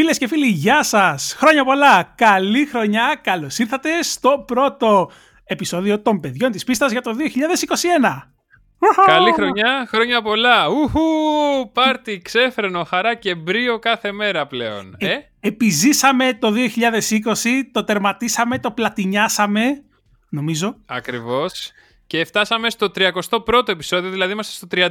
Φίλες και φίλοι, γεια σας! Χρόνια πολλά! Καλή χρονιά! Καλώς ήρθατε στο πρώτο επεισόδιο των παιδιών της πίστας για το 2021! Καλή χρονιά, χρόνια πολλά! Ουχου! Πάρτι, ξέφρενο, χαρά και μπρίο κάθε μέρα πλέον. Ε, ε; Επιζήσαμε το 2020, το τερματίσαμε, το πλατινιάσαμε, νομίζω. Ακριβώς. Και φτάσαμε στο 31ο επεισόδιο, δηλαδή είμαστε στο 31.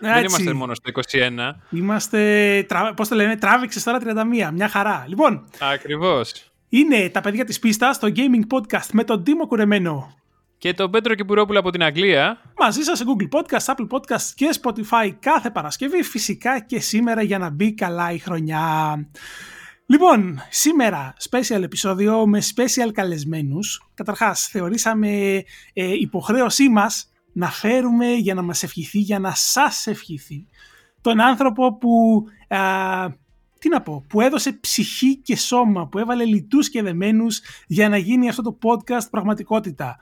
Δεν είμαστε μόνο στο 21. Είμαστε, πώς το λένε, τράβηξες τώρα 31. Μια χαρά. Λοιπόν. Ακριβώς. Είναι τα παιδιά της πίστας, το Gaming Podcast με τον Τίμο Κουρεμένο. Και τον Πέτρο Κυπουρόπουλο από την Αγγλία. Μαζί σας σε Google Podcast, Apple Podcast και Spotify κάθε Παρασκευή. Φυσικά και σήμερα για να μπει καλά η χρονιά. Λοιπόν, σήμερα special επεισόδιο με special καλεσμένους. Καταρχάς, θεωρήσαμε ε, υποχρέωσή μας να φέρουμε για να μας ευχηθεί, για να σας ευχηθεί. Τον άνθρωπο που, τι να πω, που έδωσε ψυχή και σώμα, που έβαλε λιτούς και δεμένους για να γίνει αυτό το podcast πραγματικότητα.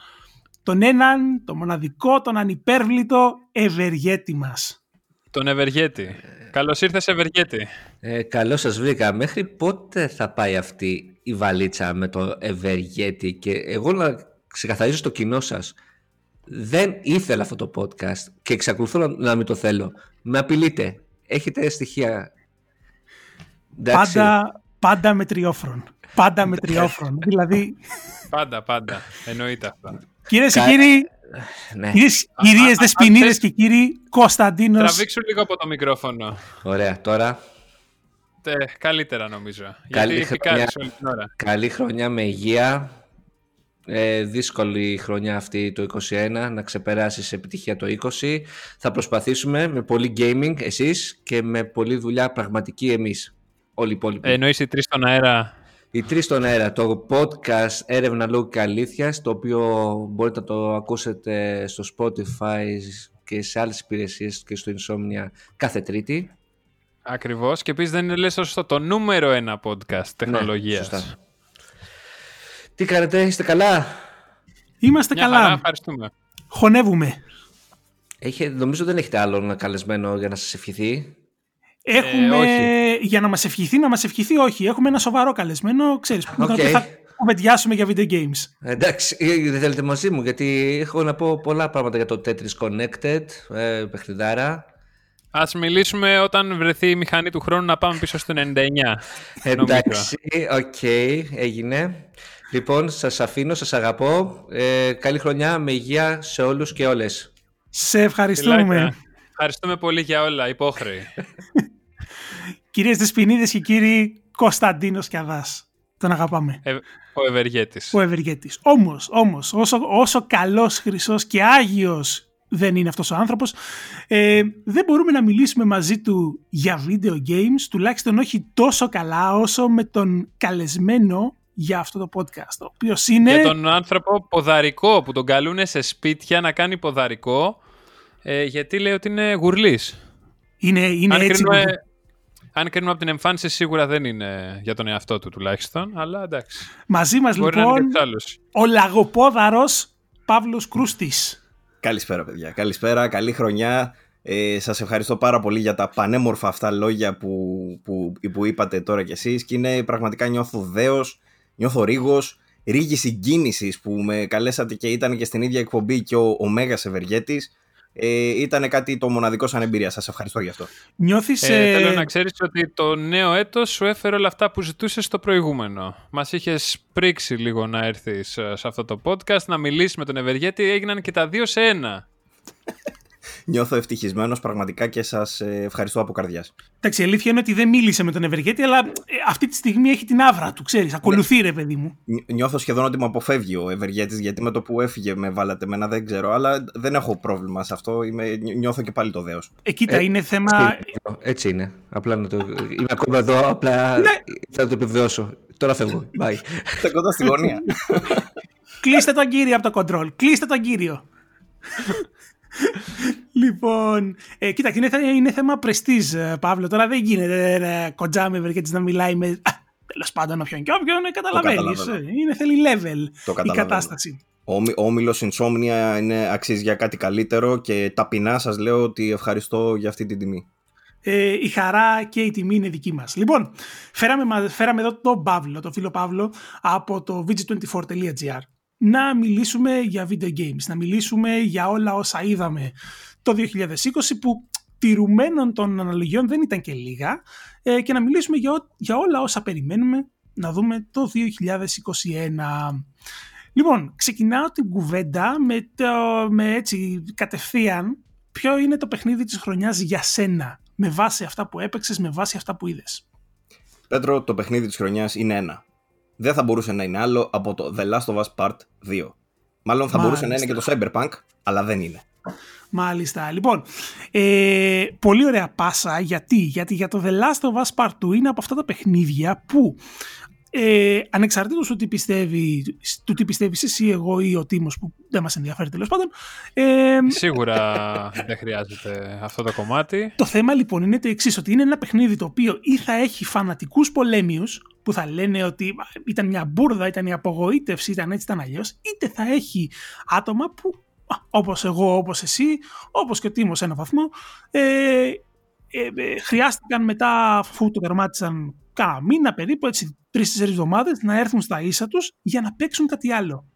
Τον έναν, τον μοναδικό, τον ανυπέρβλητο ευεργέτη μας τον Ευεργέτη. Καλώς ήρθες, Ευεργέτη. Ε, Καλώς σας βρήκα. Μέχρι πότε θα πάει αυτή η βαλίτσα με το Ευεργέτη; Και εγώ να ξεκαθαρίσω στο κοινό σας. Δεν ήθελα αυτό το podcast και εξακολουθώ να, να μην το θέλω. Με απειλείτε. Έχετε στοιχεία. Πάντα, πάντα με τριόφρον. Πάντα με τριόφρον. δηλαδή. Πάντα, πάντα. Εννοείται αυτό. Κυρίες και κύριοι, ναι. Κυρίες, δεσποινίδες και κύριοι, Κωνσταντίνος. Τραβήξου λίγο από το μικρόφωνο. Ωραία, τώρα. Τε, καλύτερα νομίζω. Καλή Γιατί χρονιά, όλη την ώρα. Καλή χρονιά με υγεία. Ε, δύσκολη χρονιά αυτή το 21 να ξεπεράσεις επιτυχία το 20 θα προσπαθήσουμε με πολύ gaming εσείς και με πολλή δουλειά πραγματική εμείς όλοι οι υπόλοιποι ε, εννοείς οι τρεις στον αέρα οι τρεις στον αέρα, το podcast Έρευνα Λόγου και Αλήθεια, το οποίο μπορείτε να το ακούσετε στο Spotify και σε άλλες υπηρεσίες και στο Insomnia κάθε Τρίτη. Ακριβώς και επίσης δεν είναι λες σωστό το νούμερο ένα podcast τεχνολογίας. Ναι, Τι κάνετε, είστε καλά; Είμαστε καλά. Χαρά, ευχαριστούμε. Χωνεύουμε. Έχει, νομίζω δεν έχετε άλλο καλεσμένο για να σας ευχηθεί. Έχουμε, ε, για να μας ευχηθεί, να μας ευχηθεί όχι. Έχουμε ένα σοβαρό καλεσμένο, ξέρεις, που okay. θα κουβεντιάσουμε για video games. Εντάξει, ε, δεν θέλετε μαζί μου, γιατί έχω να πω πολλά πράγματα για το Tetris Connected, ε, παιχνιδάρα. Ας μιλήσουμε όταν βρεθεί η μηχανή του χρόνου να πάμε πίσω στο 99. Εντάξει, ok, okay, έγινε. Λοιπόν, σας αφήνω, σας αγαπώ. Ε, καλή χρονιά, με υγεία σε όλους και όλες. Σε ευχαριστούμε. Ευχαριστούμε πολύ για όλα, υπόχρεοι. Κυρίες Δεσποινίδες και κύριοι Κωνσταντίνος Κιαδάς. Τον αγαπάμε. Ε, ο Ευεργέτης. Ο Ευεργέτης. Όμως, όμως, όσο, όσο καλός, χρυσός και άγιος δεν είναι αυτός ο άνθρωπος, ε, δεν μπορούμε να μιλήσουμε μαζί του για video games, τουλάχιστον όχι τόσο καλά όσο με τον καλεσμένο για αυτό το podcast, ο οποίος είναι... Για τον άνθρωπο ποδαρικό που τον καλούν σε σπίτια να κάνει ποδαρικό, ε, γιατί λέει ότι είναι γουρλής. Είναι, είναι έτσι. Κρίνουμε, αν κρίνουμε από την εμφάνιση, σίγουρα δεν είναι για τον εαυτό του τουλάχιστον, αλλά εντάξει. Μαζί μας λοιπόν ο λαγοπόδαρος Παύλος Κρούστης. Καλησπέρα, παιδιά. Καλησπέρα, καλή χρονιά. Ε, σας ευχαριστώ πάρα πολύ για τα πανέμορφα αυτά λόγια που, που, που είπατε τώρα κι εσείς και είναι πραγματικά νιώθω δέος, νιώθω ρίγος, ρίγης συγκίνησης που με καλέσατε και ήταν και στην ίδια εκπομπή και ο, ο Μέγας Ευεργέτης ε, ήταν κάτι το μοναδικό σαν εμπειρία. Σας ευχαριστώ γι' αυτό. Νιώθεις... Ε, ε, θέλω να ξέρεις ότι το νέο έτος σου έφερε όλα αυτά που ζητούσες στο προηγούμενο. Μας είχες πρίξει λίγο να έρθεις ε, σε αυτό το podcast, να μιλήσεις με τον Ευεργέτη, έγιναν και τα δύο σε ένα νιώθω ευτυχισμένος πραγματικά και σας ε, ευχαριστώ από καρδιάς. Εντάξει, η αλήθεια είναι ότι δεν μίλησε με τον Ευεργέτη, αλλά ε, αυτή τη στιγμή έχει την άβρα του, ξέρεις. Ακολουθεί, ρε παιδί μου. Νιώθω σχεδόν ότι με αποφεύγει ο Ευεργέτης, γιατί με το που έφυγε με βάλατε μένα δεν ξέρω, αλλά δεν έχω πρόβλημα σε αυτό. Είμαι, νιώθω και πάλι το δέος. Ε, κοίτα, είναι θέμα. Έτσι είναι. Απλά να το. Είμαι ακόμα εδώ, απλά ναι. θα το επιβεβαιώσω. Τώρα φεύγω. Bye. Είστε κοντά στη γωνία. Κλείστε τον κύριο από το κοντρόλ. Κλείστε τον κύριο λοιπόν, ε, κοίταξε, είναι, είναι θέμα πρεστή, ε, Παύλο. Τώρα δεν γίνεται ε, κοντζάμε βερκέτη να μιλάει με. Τέλος πάντων, όποιον και όποιον, ε, καταλαβαίνεις. Ε, είναι θέλει level η κατάσταση. Ο όμιλος Insomnia είναι αξίζει για κάτι καλύτερο και ταπεινά σας λέω ότι ευχαριστώ για αυτή την τιμή. ε, η χαρά και η τιμή είναι δική μας. Λοιπόν, φέραμε, φέραμε εδώ τον Παύλο, τον φίλο Παύλο από το vg24.gr να μιλήσουμε για video games, να μιλήσουμε για όλα όσα είδαμε το 2020 που τηρουμένων των αναλογιών δεν ήταν και λίγα ε, και να μιλήσουμε για, για όλα όσα περιμένουμε να δούμε το 2021. Λοιπόν, ξεκινάω την κουβέντα με, το, με έτσι κατευθείαν ποιο είναι το παιχνίδι της χρονιάς για σένα με βάση αυτά που έπαιξες, με βάση αυτά που είδες. Πέτρο, το παιχνίδι της χρονιάς είναι ένα. Δεν θα μπορούσε να είναι άλλο από το The Last of Us Part 2. Μάλλον θα μπορούσε να είναι και το Cyberpunk, αλλά δεν είναι. Μάλιστα. Λοιπόν, ε, πολύ ωραία πάσα. Γιατί; Γιατί για το The Last of Us Part 2 είναι από αυτά τα παιχνίδια που ε, ανεξαρτήτως του τι, πιστεύει, του τι πιστεύεις εσύ, εγώ ή ο Τίμος που δεν μας ενδιαφέρει τέλος πάντων. Ε, Σίγουρα δεν χρειάζεται αυτό το κομμάτι. Το θέμα λοιπόν είναι το εξής ότι είναι ένα παιχνίδι το οποίο ή θα έχει φανατικούς πολέμιους που θα λένε ότι ήταν μια μπουρδα, ήταν η απογοήτευση, ήταν έτσι, ήταν αλλιώς, είτε θα έχει άτομα που όπως εγώ, όπως εσύ, όπως και ο Τίμος σε έναν βαθμό, ε, ε, ε, χρειάστηκαν μετά αφού το τερμάτισαν κάνα μήνα περίπου, έτσι τρει-τέσσερι εβδομάδες, να έρθουν στα ίσα τους για να παίξουν κάτι άλλο.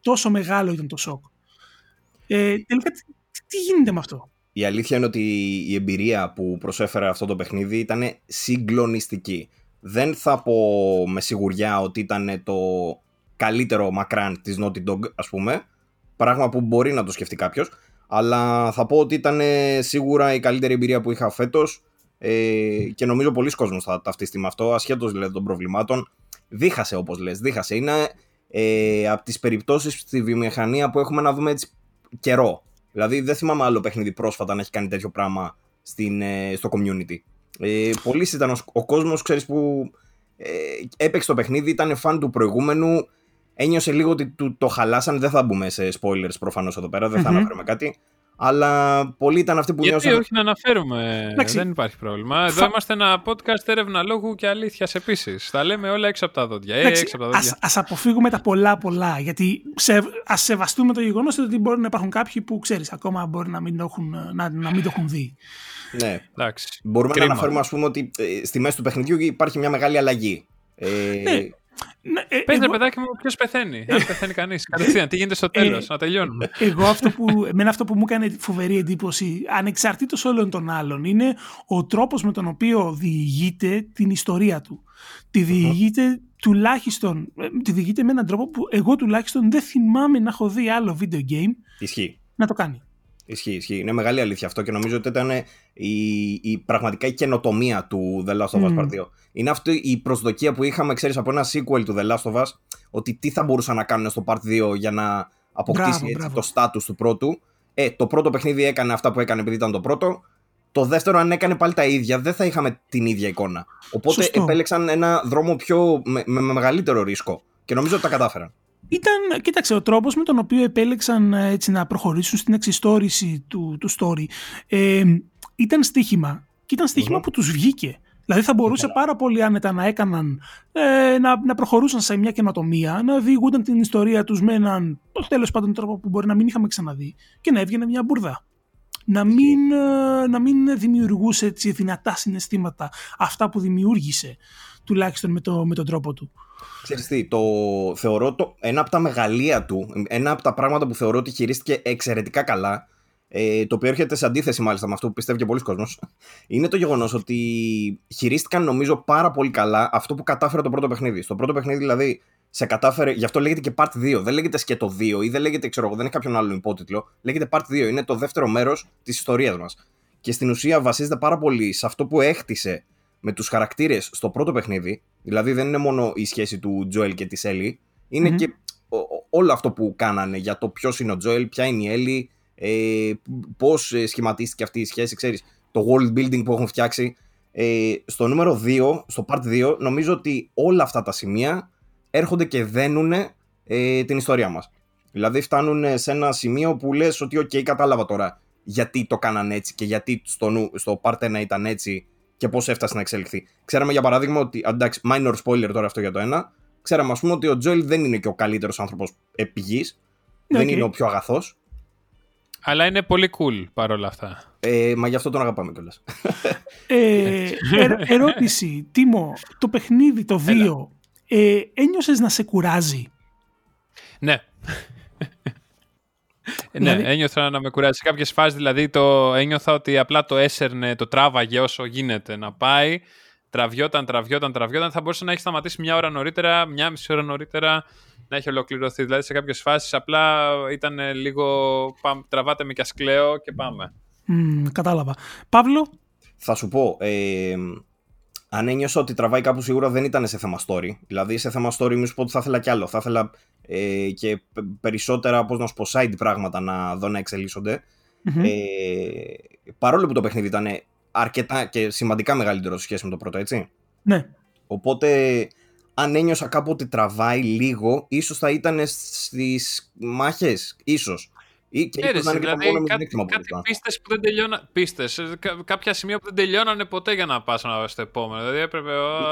Τόσο μεγάλο ήταν το σοκ. Ε, τελικά, τι, τι γίνεται με αυτό; Η αλήθεια είναι ότι η εμπειρία που προσέφερε αυτό το παιχνίδι ήταν συγκλονιστική. Δεν θα πω με σιγουριά ότι ήταν το καλύτερο μακράν της Naughty Dog, ας πούμε, πράγμα που μπορεί να το σκεφτεί κάποιος, αλλά θα πω ότι ήταν σίγουρα η καλύτερη εμπειρία που είχα φέτος ε, και νομίζω πολλοί κόσμος θα ταυτιστεί με αυτό, ασχέτως δηλαδή των προβλημάτων. Δίχασε όπως λες, δίχασε. Είναι ε, από τις περιπτώσεις στη βιομηχανία που έχουμε να δούμε έτσι καιρό. Δηλαδή δεν θυμάμαι άλλο παιχνίδι πρόσφατα να έχει κάνει τέτοιο πράγμα στην, ε, στο community. Ε, Πολλοί ήταν ο, ο κόσμος, ξέρεις που ε, έπαιξε το παιχνίδι, ήταν φαν του προηγούμενου, ένιωσε λίγο ότι του, το χαλάσαν, δεν θα μπούμε σε spoilers προφανώς εδώ πέρα, δεν θα αναφέρουμε κάτι αλλά πολλοί ήταν αυτοί που Γιατί όχι να αναφέρουμε. Δεν υπάρχει πρόβλημα. Εδώ είμαστε ένα podcast έρευνα λόγου και αλήθειας επίσης. Τα λέμε όλα έξω από τα δόντια. Ε, έξω από τα δόντια. Ας, αποφύγουμε τα πολλά πολλά. Γιατί σε, ας σεβαστούμε το γεγονός ότι μπορεί να υπάρχουν κάποιοι που ξέρεις ακόμα μπορεί να μην, έχουν, να, να μην το έχουν δει. Ναι. Εντάξει. Μπορούμε Κρίμα. να αναφέρουμε ας πούμε ότι ε, στη μέση του παιχνιδιού υπάρχει μια μεγάλη αλλαγή. Ε, ναι. Ναι, ε, Πες εγώ... παιδάκι μου ποιος πεθαίνει. Αν πεθαίνει κανείς. Κατευθείαν, τι γίνεται στο τέλος, ε, να τελειώνουμε. Εγώ αυτό που, εμένα αυτό που μου έκανε φοβερή εντύπωση, ανεξαρτήτως όλων των άλλων, είναι ο τρόπος με τον οποίο διηγείται την ιστορία του. Τη διηγείται τουλάχιστον, ε, τη διηγείται με έναν τρόπο που εγώ τουλάχιστον δεν θυμάμαι να έχω δει άλλο video game Ισχύει. να το κάνει. Ισχύει, ισχύει. Είναι μεγάλη αλήθεια αυτό και νομίζω ότι ήταν η, η πραγματικά η καινοτομία του The Last of Us Part 2. Είναι αυτή η προσδοκία που είχαμε, ξέρεις, από ένα sequel του The Last of Us, ότι τι θα μπορούσαν να κάνουν στο Part 2 για να αποκτήσει έτσι, το status του πρώτου. Ε, το πρώτο παιχνίδι έκανε αυτά που έκανε επειδή ήταν το πρώτο. Το δεύτερο, αν έκανε πάλι τα ίδια, δεν θα είχαμε την ίδια εικόνα. Οπότε Σωστό. επέλεξαν ένα δρόμο πιο, με, με μεγαλύτερο ρίσκο. Και νομίζω ότι τα κατάφεραν. Ήταν, κοίταξε, ο τρόπος με τον οποίο επέλεξαν ε, έτσι, να προχωρήσουν στην εξιστόρηση του, του story ε, ήταν στοίχημα. Και ήταν στοιχημα που τους βγήκε. Δηλαδή θα μπορούσε πάρα πολύ άνετα να έκαναν, ε, να, να προχωρούσαν σε μια καινοτομία, να διηγούνταν την ιστορία τους με έναν τέλος πάντων τρόπο που μπορεί να μην είχαμε ξαναδεί και να έβγαινε μια μπουρδα. Να μην, ε, να μην δημιουργούσε έτσι, δυνατά συναισθήματα αυτά που δημιούργησε τουλάχιστον με, το, με τον τρόπο του. Ξέρεις τι, το θεωρώ το, ένα από τα μεγαλεία του, ένα από τα πράγματα που θεωρώ ότι χειρίστηκε εξαιρετικά καλά, ε, το οποίο έρχεται σε αντίθεση μάλιστα με αυτό που πιστεύει και πολλοί κόσμος, είναι το γεγονός ότι χειρίστηκαν νομίζω πάρα πολύ καλά αυτό που κατάφερε το πρώτο παιχνίδι. Στο πρώτο παιχνίδι δηλαδή σε κατάφερε, γι' αυτό λέγεται και Part 2, δεν λέγεται σκέτο 2 ή δεν λέγεται, ξέρω εγώ, δεν έχει κάποιον άλλον υπότιτλο, λέγεται Part 2, είναι το δεύτερο μέρος της ιστορίας μας. Και στην ουσία βασίζεται πάρα πολύ σε αυτό που έχτισε με τους χαρακτήρες στο πρώτο παιχνίδι, δηλαδή δεν είναι μόνο η σχέση του Τζοέλ και της Έλλη, είναι και όλο αυτό που κάνανε για το ποιος είναι ο Τζοέλ, ποια είναι η Έλλη, ε, πώς ε, σχηματίστηκε αυτή η σχέση, ξέρεις, το world building που έχουν φτιάξει. Ε, στο νούμερο 2, στο part 2, νομίζω ότι όλα αυτά τα σημεία έρχονται και δένουν ε, την ιστορία μας. Δηλαδή φτάνουν σε ένα σημείο που λες ότι ok, κατάλαβα τώρα γιατί το κάνανε έτσι και γιατί στο, στο part 1 ήταν έτσι και πώς έφτασε να εξελιχθεί. Ξέραμε για παράδειγμα ότι. Εντάξει, minor spoiler τώρα αυτό για το ένα. Ξέραμε, ας πούμε, ότι ο Τζόιλ δεν είναι και ο καλύτερος άνθρωπος επί γης, Δεν είναι ο πιο αγαθός. Αλλά είναι πολύ cool παρόλα αυτά. Ε, μα γι' αυτό τον αγαπάμε κιόλας. Ε, ερ- ερώτηση, Τίμο, το παιχνίδι το 2, ε, ένιωσες να σε κουράζει; Ναι. Δηλαδή- Ναι, ένιωθα να με κουράζει. Σε κάποιες φάσεις δηλαδή το ένιωθα ότι απλά το έσερνε, το τράβαγε όσο γίνεται να πάει. Τραβιόταν, τραβιόταν, τραβιόταν. Θα μπορούσε να έχει σταματήσει μια ώρα νωρίτερα, μια μισή ώρα νωρίτερα, να έχει ολοκληρωθεί. Δηλαδή σε κάποιες φάσεις απλά ήταν λίγο πάμε, τραβάτε με κι ας κλαίω και πάμε. Μ, κατάλαβα. Παύλο, Θα σου πω, ε, αν ένιωσα ότι τραβάει κάπου σίγουρα δεν ήταν σε θέμα story. Δηλαδή σε θέμα story μη σου πω ότι θα ήθελα κι άλλο. Θα ήθελα ε, και π- περισσότερα, πώς να σου πω, side πράγματα να δω να εξελίσσονται. Μμμ. Ε, παρόλο που το παιχνίδι ήταν αρκετά και σημαντικά μεγαλύτερο σε σχέση με το πρώτο, έτσι. ναι. Οπότε, αν ένιωσα κάπου ότι τραβάει λίγο, ίσως θα ήταν στις μάχες, ίσως. Ή και ίσως Ξέρεις, να είναι και το δηλαδή μόνο κάτι, μειονέκτημα που κάτι είπα. πίστες που δεν τελειώναν. Πίστες, ε, κα- κάποια σημεία που δεν τελειώνανε ποτέ για να πας να- στο επόμενο. Δηλαδή έπρεπε.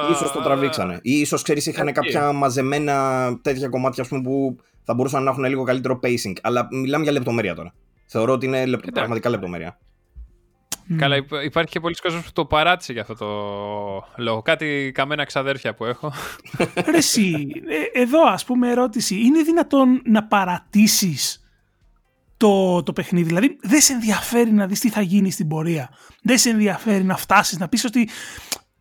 Ή- Ίσως το τραβήξανε. Ή ίσως ξέρεις είχαν Εκεί. κάποια μαζεμένα τέτοια κομμάτια ας πούμε, που θα μπορούσαν να έχουν λίγο καλύτερο pacing. Αλλά μιλάμε για λεπτομέρεια τώρα. Θεωρώ ότι είναι λεπτο... Εντάξει. πραγματικά λεπτομέρεια. Μ. Καλά, υπ- υπάρχει και πολλοί κόσμος που το παράτησε για αυτό το λόγο. Κάτι καμένα ξαδέρφια που έχω. Ρε εσύ, ε, εδώ ας πούμε ερώτηση, είναι δυνατόν να παρατήσεις το, το παιχνίδι, δηλαδή δεν σε ενδιαφέρει να δεις τι θα γίνει στην πορεία, δεν σε ενδιαφέρει να φτάσεις, να πεις ότι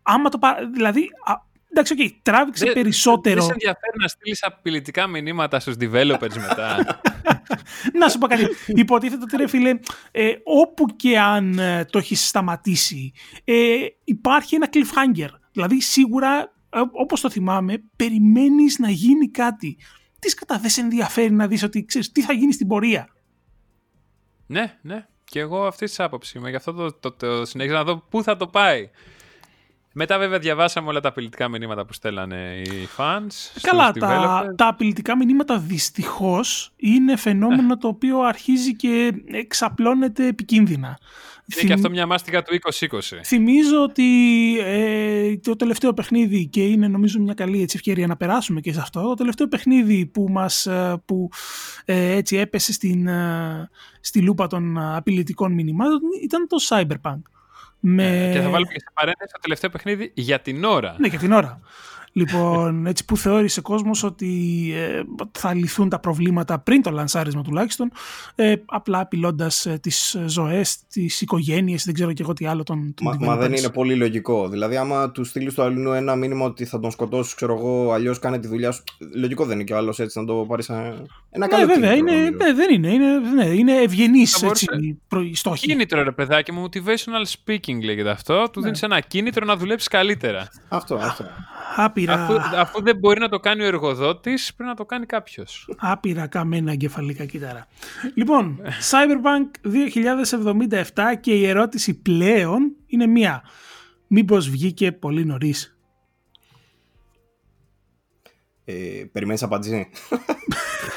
άμα το παρα... δηλαδή, α, εντάξει, οκ, τράβηξε Δεν- περισσότερο, Δεν σε ενδιαφέρει να στείλεις απειλητικά μηνύματα στους developers μετά. να σου πω κάτι, υποτίθεται ότι ρε φίλε, ε, όπου και αν ε, το έχεις σταματήσει, ε, υπάρχει ένα cliffhanger, δηλαδή σίγουρα, ε, όπως το θυμάμαι, περιμένεις να γίνει κάτι. Τι σκατά δεν σε ενδιαφέρει να δεις ότι ξέρεις τι θα γίνει στην πορεία. Ναι, ναι. Και εγώ αυτή της άποψης είμαι. Γι' αυτό το, το, το συνέχισα να δω πού θα το πάει. Μετά βέβαια διαβάσαμε όλα τα απειλητικά μηνύματα που στέλνανε οι fans. στους Καλά, τα, developers. τα απειλητικά μηνύματα δυστυχώς είναι φαινόμενο το οποίο αρχίζει και εξαπλώνεται επικίνδυνα. Είναι και αυτό μια μάστιγα του 2020. Θυμίζω ότι ε, το τελευταίο παιχνίδι και είναι νομίζω μια καλή έτσι, ευκαιρία να περάσουμε και σε αυτό το τελευταίο παιχνίδι που μας ε, που, ε, έτσι έπεσε στην, ε, στη λούπα των ε, απειλητικών μηνυμάτων ήταν το Cyberpunk. Με... Και θα βάλουμε και σε παρένθεση το τελευταίο παιχνίδι για την ώρα. Ναι, για την ώρα. Λοιπόν, έτσι που θεώρησε κόσμος ότι ε, θα λυθούν τα προβλήματα πριν το λανσάρισμα τουλάχιστον, ε, απλά απειλώντας ε, τις ζωές, τις οικογένειες, δεν ξέρω και εγώ τι άλλο των, των Μα, μα δεν developers. είναι πολύ λογικό. Δηλαδή, άμα του στείλεις στο αλλού ένα μήνυμα ότι θα τον σκοτώσεις, ξέρω εγώ, αλλιώς κάνε τη δουλειά σου. Λογικό δεν είναι και ο άλλος έτσι να το πάρει σαν. Ένα Ναι, καλό βέβαια, κίνητρο, είναι, νομίζω. ναι, δεν είναι. Είναι, ναι, είναι ευγενής Θα μπορούσε- έτσι, προ- η στόχη. Κίνητρο, ρε παιδάκι μου, motivational speaking λέγεται αυτό. Του δίνεις ένα κίνητρο να δουλέψεις καλύτερα. Αυτό, αυτό. Άπειρα, Αφού, αφού δεν μπορεί να το κάνει ο εργοδότης, πρέπει να το κάνει κάποιος. άπειρα καμένα εγκεφαλικά κύτταρα. Λοιπόν, Cyberpunk 2077 και η ερώτηση πλέον είναι μία. Μήπως βγήκε πολύ νωρίς; Ε, Περιμένεις απάντηση;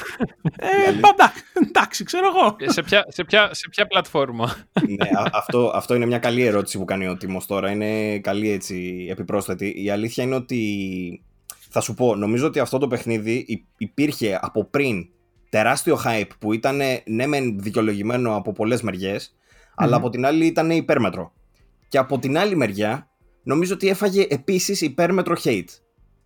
Ε, πάντα, εντάξει, ξέρω εγώ. σε, ποια, σε, ποια, σε ποια πλατφόρμα; ναι, α- αυτό, αυτό είναι μια καλή ερώτηση που κάνει ο Τίμος τώρα. Είναι καλή έτσι επιπρόσθετη. Η αλήθεια είναι ότι θα σου πω, νομίζω ότι αυτό το παιχνίδι υ- υπήρχε από πριν τεράστιο hype που ήταν ναι μεν δικαιολογημένο από πολλές μεριές, αλλά από την άλλη ήταν υπέρμετρο. Και από την άλλη μεριά νομίζω ότι έφαγε επίσης υπέρμετρο hate.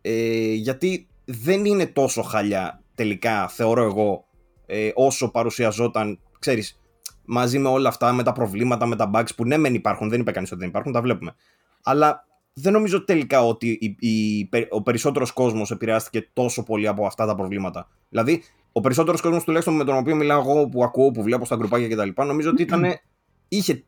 Ε, γιατί δεν είναι τόσο χαλιά τελικά θεωρώ εγώ ε, όσο παρουσιαζόταν, ξέρεις, μαζί με όλα αυτά, με τα προβλήματα, με τα bugs που ναι μεν υπάρχουν, δεν είπε κανείς ότι δεν υπάρχουν, τα βλέπουμε. Αλλά δεν νομίζω τελικά ότι η, η- ο περισσότερος κόσμος επηρεάστηκε τόσο πολύ από αυτά τα προβλήματα. Δηλαδή, ο περισσότερος κόσμος τουλάχιστον με τον οποίο μιλάω εγώ, που ακούω, που βλέπω στα γκρουπάκια κτλ. Νομίζω ότι ήταν, είχε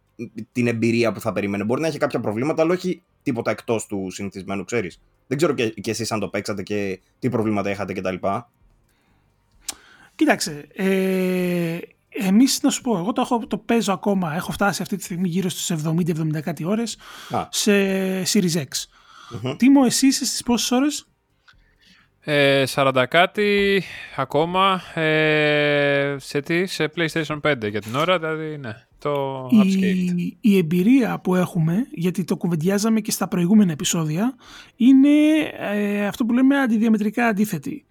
την εμπειρία που θα περίμενε. Μπορεί να έχει κάποια προβλήματα, αλλά όχι τίποτα εκτός του συνηθισμένου, ξέρεις. Δεν ξέρω και, και εσείς αν το παίξατε και τι προβλήματα είχατε κτλ. Κοίταξε, ε, εμείς να σου πω, εγώ το, έχω, το παίζω ακόμα, έχω φτάσει αυτή τη στιγμή γύρω στους 70-70 κάτι ώρες Α. σε Series X. Μμμ. Τίμο, εσύ είσαι στις πόσες ώρες; Ε, 40 κάτι ακόμα ε, σε τι, σε PlayStation 5 για την ώρα, δηλαδή ναι, το upscale. η, η εμπειρία που έχουμε, γιατί το κουβεντιάζαμε και στα προηγούμενα επεισόδια, είναι ε, αυτό που λέμε αντιδιαμετρικά αντίθετη.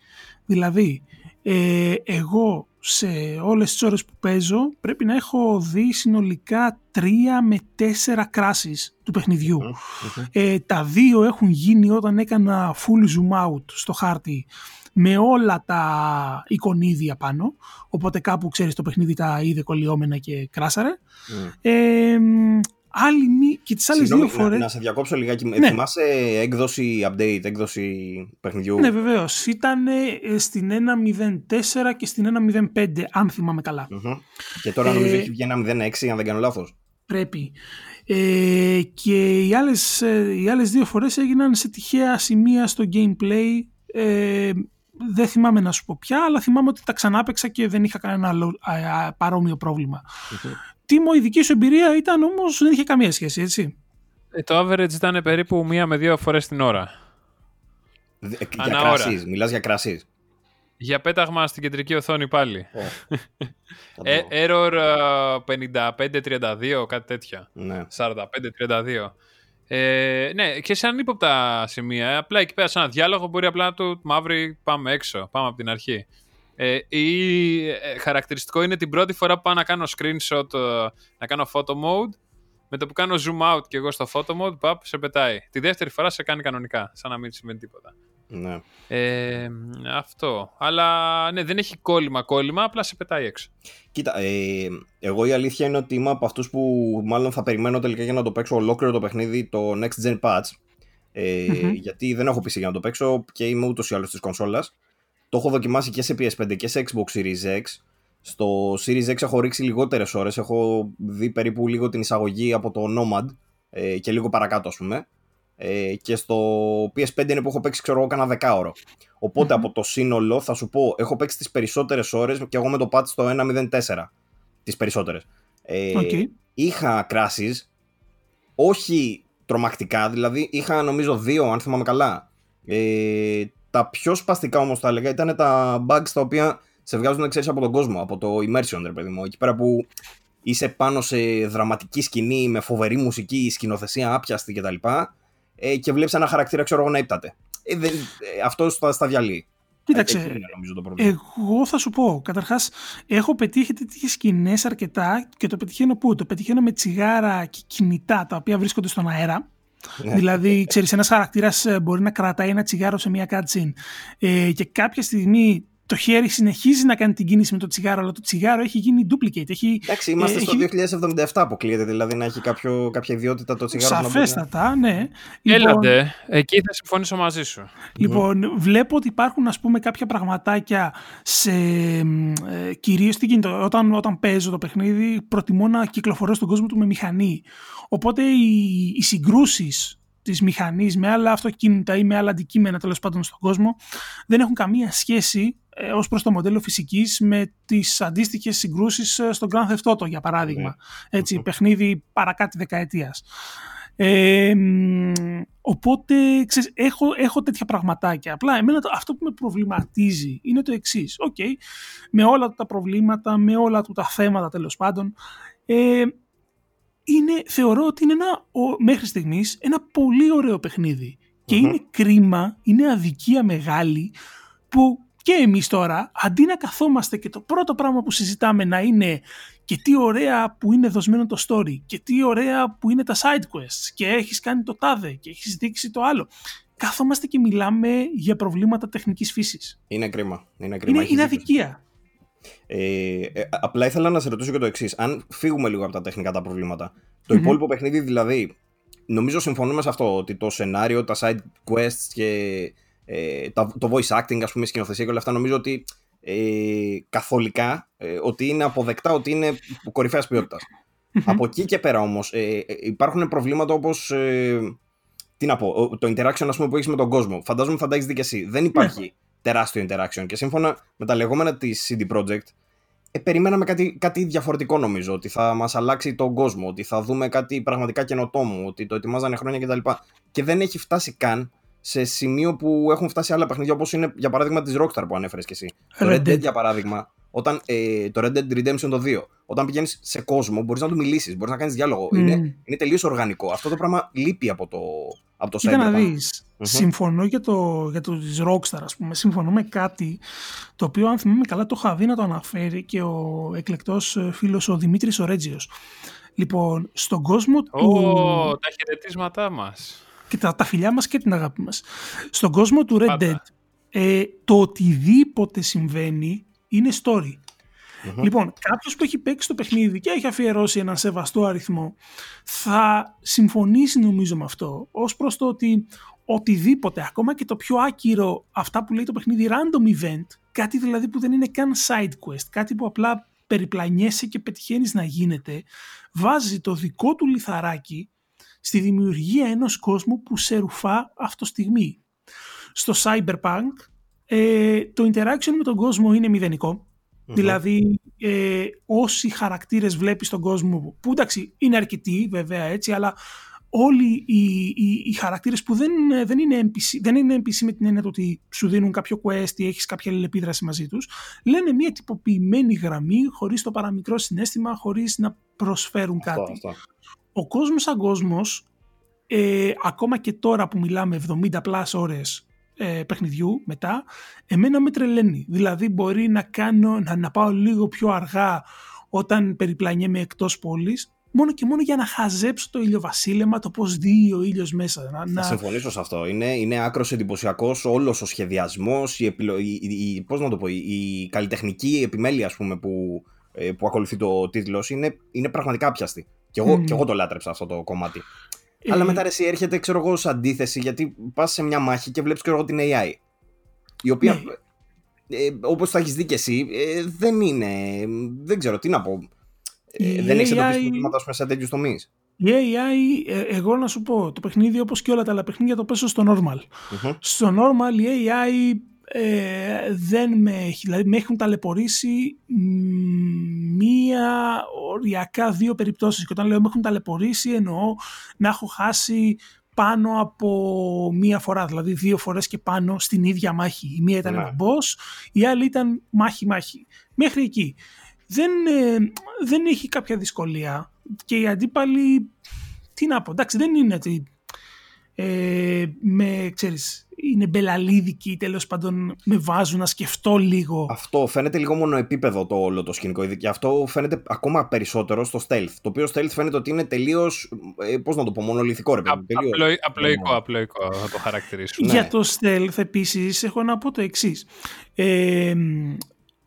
Δηλαδή, ε, εγώ σε όλες τις ώρες που παίζω πρέπει να έχω δει συνολικά 3 με 4 κράσεις του παιχνιδιού. Ε, τα δύο έχουν γίνει όταν έκανα full zoom out στο χάρτη με όλα τα εικονίδια πάνω, οπότε κάπου ξέρεις το παιχνίδι τα είδε κολλιόμενα και κράσαρε. Ε, άλλη μη... και τις άλλες δύο φορές... Να, να σε διακόψω λιγάκι. Ναι. Θυμάσαι έκδοση update, έκδοση παιχνιδιού; Ναι, βεβαίως. Ήταν ε, στην 1.04 και στην 1.05, αν θυμάμαι καλά. Μμμ. Και τώρα Ε, νομίζω έχει βγει ένα 0.6, αν δεν κάνω λάθος. Πρέπει. Ε, και οι άλλες, ε, οι άλλες δύο φορές έγιναν σε τυχαία σημεία στο gameplay. Ε, δεν θυμάμαι να σου πω πια, αλλά θυμάμαι ότι τα ξανάπαιξα και δεν είχα κανένα άλλο, α, α, παρόμοιο πρόβλημα. Τίμο, η δική σου εμπειρία ήταν όμως, δεν είχε καμία σχέση, έτσι. Ε, το average ήταν περίπου μία με δύο φορές την ώρα. Δε- Για Ανά ώρα. κρασίς, μιλάς για κρασίς. Για πέταγμα στην κεντρική οθόνη πάλι. Θα το- Ε, error ε, 55-32, κάτι τέτοια. Ναι. 45-32. Ε, ναι, και σε ανύποπτα σημεία. Απλά εκεί πέρα σε ένα διάλογο μπορεί απλά να του μαύρη πάμε έξω. Πάμε από την αρχή. Ε, ή ε, χαρακτηριστικό είναι την πρώτη φορά που πάω να κάνω screenshot, ε, να κάνω photo mode. Με το που κάνω zoom out και εγώ στο photo mode, παπ, σε πετάει. Τη δεύτερη φορά σε κάνει κανονικά, σαν να μην συμβαίνει τίποτα. ναι. Ε, αυτό. Αλλά ναι, δεν έχει κόλλημα κόλλημα, απλά σε πετάει έξω. Κοίτα, ε, εγώ η αλήθεια είναι ότι είμαι από αυτούς που μάλλον θα περιμένω τελικά για να το παίξω ολόκληρο το παιχνίδι το Next Gen Patch. Ε, Μμμ. Γιατί δεν έχω PC για να το παίξω και είμαι ούτως ή άλλως της κονσόλας. Το έχω δοκιμάσει και σε PS5 και σε Xbox Series X. Στο Series X έχω ρίξει λιγότερες ώρες. Έχω δει περίπου λίγο την εισαγωγή από το Nomad ε, και λίγο παρακάτω, ας πούμε. Ε, και στο PS5 είναι που έχω παίξει, ξέρω εγώ, κάνα δεκάωρο. Οπότε Μμμ. από το σύνολο θα σου πω, έχω παίξει τις περισσότερες ώρες και εγώ με το patch στο 1.04. Τις περισσότερες. Ε, Οκ. Είχα crashes, όχι τρομακτικά, δηλαδή είχα νομίζω δύο, αν θυμάμαι καλά. Ε, τα πιο σπαστικά όμως θα έλεγα ήταν τα bugs τα οποία σε βγάζουν ξέρεις από τον κόσμο, από το immersion ρε παιδί μου, εκεί πέρα που είσαι πάνω σε δραματική σκηνή με φοβερή μουσική, σκηνοθεσία άπιαστη κτλ. Ε, και βλέπεις ένα χαρακτήρα ξέρω εγώ να ύπταται. Ε, δεν- ε, αυτό στα, στα διαλύει. Κοίταξε, Εκεί είναι νομίζω το πρόβλημα. Εγώ θα σου πω, καταρχάς έχω πετύχει τέτοιες σκηνές αρκετά και το πετυχαίνω πού, το πετυχαίνω με τσιγάρα και κινητά τα οποία βρίσκονται στον αέρα. Ναι. Δηλαδή, ξέρεις, ένας χαρακτήρας ε, μπορεί να κρατάει ένα τσιγάρο σε μια cutscene ε, και κάποια στιγμή το χέρι συνεχίζει να κάνει την κίνηση με το τσιγάρο, αλλά το τσιγάρο έχει γίνει duplicate. Έχει, Εντάξει, είμαστε ε, στο έχει- 2077 αποκλείεται, δηλαδή να έχει κάποιο, κάποια ιδιότητα το τσιγάρο. που να μπορεί να- Σαφέστατα, ναι. Έλατε, εκεί θα συμφωνήσω μαζί σου. Λοιπόν, βλέπω ότι υπάρχουν ας πούμε κάποια πραγματάκια σε, μ, ε, κυρίως τι γίνεται, όταν, όταν παίζω το παιχνίδι προτιμώ να κυκλοφορώ στον κόσμο του με μηχανή. Οπότε οι, οι συγκρούσεις της μηχανής με άλλα αυτοκίνητα ή με άλλα αντικείμενα τέλος πάντων στον κόσμο δεν έχουν καμία σχέση ε, ως προς το μοντέλο φυσικής με τις αντίστοιχες συγκρούσεις ε, στο Grand Theft Auto για παράδειγμα. Έτσι, παιχνίδι παρακάτι δεκαετίας. Ε, μ, οπότε, ξέρεις, έχω, έχω τέτοια πραγματάκια. Απλά εμένα το- αυτό που με προβληματίζει είναι το εξής. Οκ, με όλα του τα προβλήματα, με όλα του τα θέματα τέλος πάντων, ε, είναι, θεωρώ ότι είναι ένα, ο, μέχρι στιγμής ένα πολύ ωραίο παιχνίδι. Και Μμμ. είναι κρίμα, είναι αδικία μεγάλη που και εμείς τώρα, αντί να καθόμαστε και το πρώτο πράγμα που συζητάμε να είναι και τι ωραία που είναι δοσμένο το story και τι ωραία που είναι τα side quests και έχεις κάνει το τάδε και έχεις δείξει το άλλο. Κάθομαστε και μιλάμε για προβλήματα τεχνικής φύσης. Είναι κρίμα. Είναι, κρίμα. Είναι, έχεις είναι δίκιο. αδικία. Ε, ε, απλά ήθελα να σε ρωτήσω και το εξής. Αν φύγουμε λίγο από τα τεχνικά τα προβλήματα, το Μμμ. υπόλοιπο παιχνίδι δηλαδή. Νομίζω συμφωνούμε σε αυτό ότι το σενάριο, τα side quests και ε, τα- το voice acting, ας πούμε, η σκηνοθεσία και όλα αυτά νομίζω ότι ε, καθολικά ε, ότι είναι αποδεκτά ότι είναι κορυφαίας ποιότητας. Από εκεί και πέρα όμως ε, ε, υπάρχουν προβλήματα όπως ε, τι να πω, ο- το interaction ας πούμε, που έχεις με τον κόσμο. Φαντάζομαι θα τα έχεις δει και εσύ. Δεν υπάρχει τεράστιο interaction. Και σύμφωνα με τα λεγόμενα της CD Projekt, ε, περιμέναμε κάτι, κάτι διαφορετικό νομίζω. Ότι θα μας αλλάξει τον κόσμο, ότι θα δούμε κάτι πραγματικά καινοτόμο, ότι το ετοιμάζανε χρόνια κτλ. Και δεν έχει φτάσει καν σε σημείο που έχουν φτάσει άλλα παιχνίδια, όπως είναι για παράδειγμα της Rockstar που ανέφερες και εσύ. Το Red Red Dead Dead. για παράδειγμα, όταν, ε, το Red Dead Redemption το 2. Όταν πηγαίνεις σε κόσμο, μπορείς να του μιλήσεις, μπορείς να κάνεις διάλογο. Είναι, είναι τελείως οργανικό. Αυτό το πράγμα λείπει από το, από το Κοίτα να Cyberpunk. δεις, συμφωνώ για το, για το της Rockstar ας πούμε, συμφωνώ με κάτι το οποίο αν θυμάμαι καλά το είχα δει να το αναφέρει και ο εκλεκτός ε, φίλος ο Δημήτρης Ορέτζιος. Λοιπόν, στον κόσμο του... Ω, τα χαιρετίσματά μας. Και τα, τα φιλιά μας και την αγάπη μας. Στον κόσμο του Red Πάντα. Dead, ε, το οτιδήποτε συμβαίνει είναι story. Λοιπόν, κάποιος που έχει παίξει το παιχνίδι και έχει αφιερώσει έναν σεβαστό αριθμό θα συμφωνήσει νομίζω με αυτό ως προς το ότι οτιδήποτε, ακόμα και το πιο άκυρο αυτά που λέει το παιχνίδι random event, κάτι δηλαδή που δεν είναι καν side quest, κάτι που απλά περιπλανιέσαι και πετυχαίνεις να γίνεται, βάζει το δικό του λιθαράκι στη δημιουργία ενός κόσμου που σε ρουφά αυτό στιγμή. Στο Cyberpunk ε, το interaction με τον κόσμο είναι μηδενικό. Δηλαδή ε, όσοι χαρακτήρες βλέπεις στον κόσμο που εντάξει είναι αρκετοί βέβαια έτσι αλλά όλοι οι, οι, οι χαρακτήρες που δεν, δεν, είναι NPC, δεν είναι NPC με την έννοια του ότι σου δίνουν κάποιο quest ή έχεις κάποια αλληλεπίδραση μαζί τους λένε μια τυποποιημένη γραμμή χωρίς το παραμικρό συνέστημα χωρίς να προσφέρουν Αυτό, κάτι αυτό. Ο κόσμος σαν κόσμος, ε, ακόμα και τώρα που μιλάμε 70 πλάς ώρες ε, παιχνιδιού μετά, εμένα με τρελαίνει. Δηλαδή μπορεί να, κάνω, να, να πάω λίγο πιο αργά όταν περιπλανιέμαι εκτός πόλης, μόνο και μόνο για να χαζέψω το ηλιοβασίλεμα, το πώς δει ο ήλιος μέσα. Να, Θα να... συμφωνήσω σε αυτό. Είναι, είναι άκρος εντυπωσιακός όλος ο σχεδιασμός, η, επιλο... η, η- πώς να το πω, η, η καλλιτεχνική επιμέλεια ας πούμε, που, ε, που ακολουθεί το τίτλος είναι, είναι πραγματικά άπιαστη. Και εγώ, Μμμ. και εγώ το λάτρεψα αυτό το κομμάτι. Ε, Αλλά μετά ρε, εσύ έρχεται, ξέρω εγώ, σε αντίθεση, γιατί πας σε μια μάχη και βλέπεις, ξέρω εγώ, την AI. Η οποία, Ναι. ε, όπως θα έχεις δει και εσύ, ε, δεν είναι. Δεν ξέρω τι να πω. Ε, Η δεν έχεις AI εντοπίσει προβλήματα ας πούμε, σε τέτοιους τομείς. Η AI, ε, εγώ να σου πω, το παιχνίδι όπως και όλα τα άλλα παιχνίδια το παίζω στο normal. Στο normal η AI ε, δεν με έχει, δηλαδή με έχουν ταλαιπωρήσει μ, μία οριακά δύο περιπτώσεις και όταν λέω με έχουν ταλαιπωρήσει εννοώ να έχω χάσει πάνω από μία φορά, δηλαδή δύο φορές και πάνω στην ίδια μάχη. Η μία ήταν Ναι. ένα boss, η άλλη ήταν μάχη-μάχη. Μέχρι εκεί. Δεν, ε, δεν έχει κάποια δυσκολία και οι αντίπαλοι, τι να πω, εντάξει δεν είναι ότι ε, με, ξέρεις, είναι μπελαλίδικοι, τέλος πάντων με βάζουν να σκεφτώ λίγο. Αυτό φαίνεται λίγο μονοεπίπεδο το όλο το σκηνικό. Και αυτό φαίνεται ακόμα περισσότερο στο stealth. Το οποίο stealth φαίνεται ότι είναι τελείως. Ε, Πώς να το πω, μονολυθικό ρε παιδί. Α- τελείως. απλοϊ- απλοϊκό, Ναι. απλοϊκό θα το χαρακτηρίσουμε. Για Ναι. το stealth επίσης έχω να πω το εξής. Ε,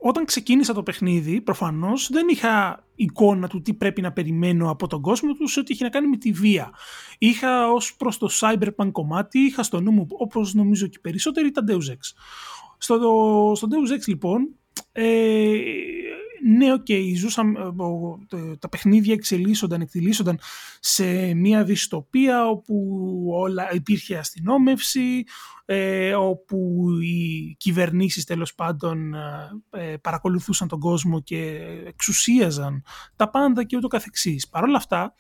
όταν ξεκίνησα το παιχνίδι, προφανώς δεν είχα εικόνα του τι πρέπει να περιμένω από τον κόσμο τους σε ό,τι είχε να κάνει με τη βία. Είχα ως προς το cyberpunk κομμάτι, είχα στο νου μου, όπως νομίζω και οι περισσότεροι, τα Deus Ex. Στο, στο Deus Ex λοιπόν, ε, ναι, οκ, ζούσαμε, ε, ο- το- τα παιχνίδια εξελίσσονταν, εκτυλίσσονταν σε μια δυστοπία όπου όλα υπήρχε αστυνόμευση, ε, όπου οι κυβερνήσεις τέλος πάντων ε, παρακολουθούσαν τον κόσμο και εξουσίαζαν τα πάντα και ούτω καθεξής. Παρ' όλα αυτά,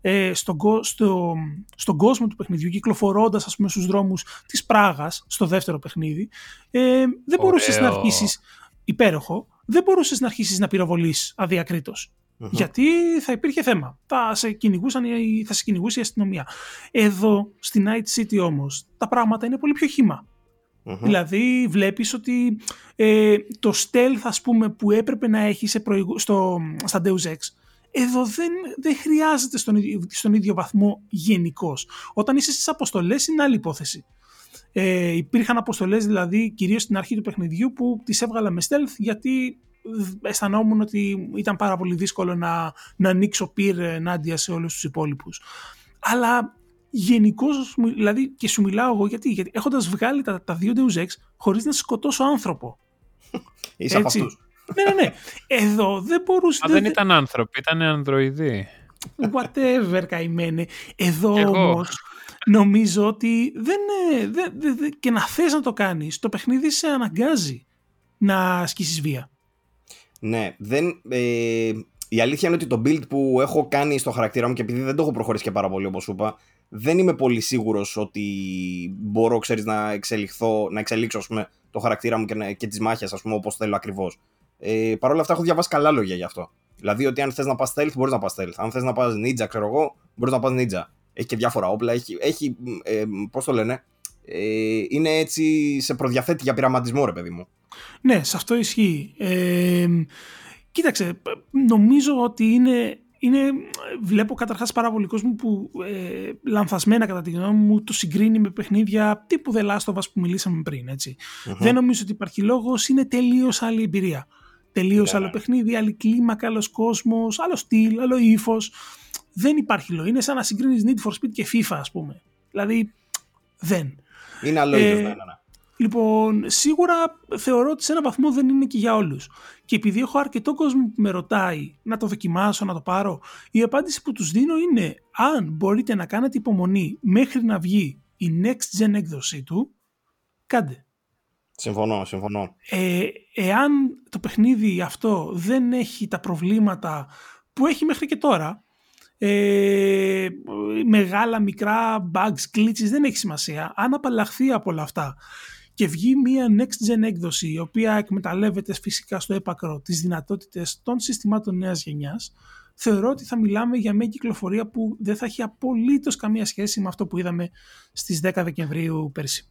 ε, στον, κο- στο, στον κόσμο του παιχνιδιού, κυκλοφορώντας ας πούμε στους δρόμους της Πράγας, στο δεύτερο παιχνίδι, ε, δεν μπορούσες να Ωραίο. αρχίσεις υπέροχο, δεν μπορούσες να αρχίσεις να πυροβολείς αδιακρίτως. Μμμ. Γιατί θα υπήρχε θέμα. Θα σε, κυνηγούσαν, οι- θα σε κυνηγούσε η αστυνομία. Εδώ, στη Night City όμως, τα πράγματα είναι πολύ πιο χύμα. Μμμ. Δηλαδή βλέπεις ότι ε, το stealth ας πούμε που έπρεπε να έχει σε προηγου- στο, στα Deus Ex εδώ δεν, δεν χρειάζεται στον, ίδιο- στον ίδιο βαθμό γενικώς. Όταν είσαι στις αποστολές είναι άλλη υπόθεση. Ε, υπήρχαν αποστολές δηλαδή κυρίως στην αρχή του παιχνιδιού που τις έβγαλα με stealth γιατί αισθανόμουν ότι ήταν πάρα πολύ δύσκολο να, να ανοίξω πυρ ενάντια σε όλους τους υπόλοιπους. Αλλά γενικώ, δηλαδή και σου μιλάω εγώ γιατί, γιατί έχοντας βγάλει τα, τα δύο Deus Ex χωρίς να σκοτώσω άνθρωπο. Είσαι από έτσι. αυτούς. ναι, ναι, ναι. Εδώ δεν μπορούσε... Μα δεν ήταν άνθρωποι, ήταν ανδροειδοί. Whatever, καημένε. Εδώ Κι εγώ. όμως νομίζω ότι δεν, ε, δεν, δεν- δεν- και να θες να το κάνεις, το παιχνίδι σε αναγκάζει να ασκήσεις βία. Ναι, δεν. Ε, η αλήθεια είναι ότι το build που έχω κάνει στο χαρακτήρα μου και επειδή δεν το έχω προχωρήσει και πάρα πολύ όπως σου είπα, δεν είμαι πολύ σίγουρος ότι μπορώ, ξέρεις, να εξελιχθώ, να εξελίξω ας πούμε, το χαρακτήρα μου και, να- και τις μάχες, ας πούμε, όπως θέλω ακριβώς. Ε, Παρ' όλα αυτά, έχω διαβάσει καλά λόγια γι' αυτό. Δηλαδή, ότι αν θες να πας stealth, μπορείς να πας stealth. Αν θες να πας ninja, ξέρω εγώ, μπορείς να πας ninja. Έχει και διάφορα όπλα. Έχει, έχει ε, πώς το λένε, ε, είναι έτσι σε προδιαθέτει για πειραματισμό, ρε παιδί μου. Ναι, σε αυτό ισχύει. Ε, κοίταξε, νομίζω ότι είναι, είναι βλέπω καταρχάς πάρα πολύ κόσμο που ε, λανθασμένα κατά τη γνώμη μου το συγκρίνει με παιχνίδια τύπου The Last of Us που μιλήσαμε πριν, ετσι Δεν νομίζω ότι υπάρχει λόγος, είναι τελείως άλλη εμπειρία. Τελείως yeah. Ναι, άλλο ναι. παιχνίδι, άλλη κλίμακα, άλλος κόσμος, άλλο στυλ, άλλο ύφος. Δεν υπάρχει λόγο. Είναι σαν να συγκρίνεις Need for Speed και FIFA, ας πούμε. Δηλαδή, δεν. Είναι αλόγητος, ε, ναι, ναι, ναι. Λοιπόν, σίγουρα θεωρώ ότι σε έναν βαθμό δεν είναι και για όλους. Και επειδή έχω αρκετό κόσμο που με ρωτάει να το δοκιμάσω, να το πάρω, η απάντηση που τους δίνω είναι αν μπορείτε να κάνετε υπομονή μέχρι να βγει η next gen έκδοσή του, κάντε. Συμφωνώ, συμφωνώ. Ε, εάν το παιχνίδι αυτό δεν έχει τα προβλήματα που έχει μέχρι και τώρα, ε, μεγάλα, μικρά bugs, glitches, δεν έχει σημασία. Αν απαλλαχθεί από όλα αυτά και βγει μια next gen έκδοση η οποία εκμεταλλεύεται φυσικά στο έπακρο τις δυνατότητες των συστημάτων νέας γενιάς, θεωρώ ότι θα μιλάμε για μια κυκλοφορία που δεν θα έχει απολύτως καμία σχέση με αυτό που είδαμε στις 10 Δεκεμβρίου πέρσι.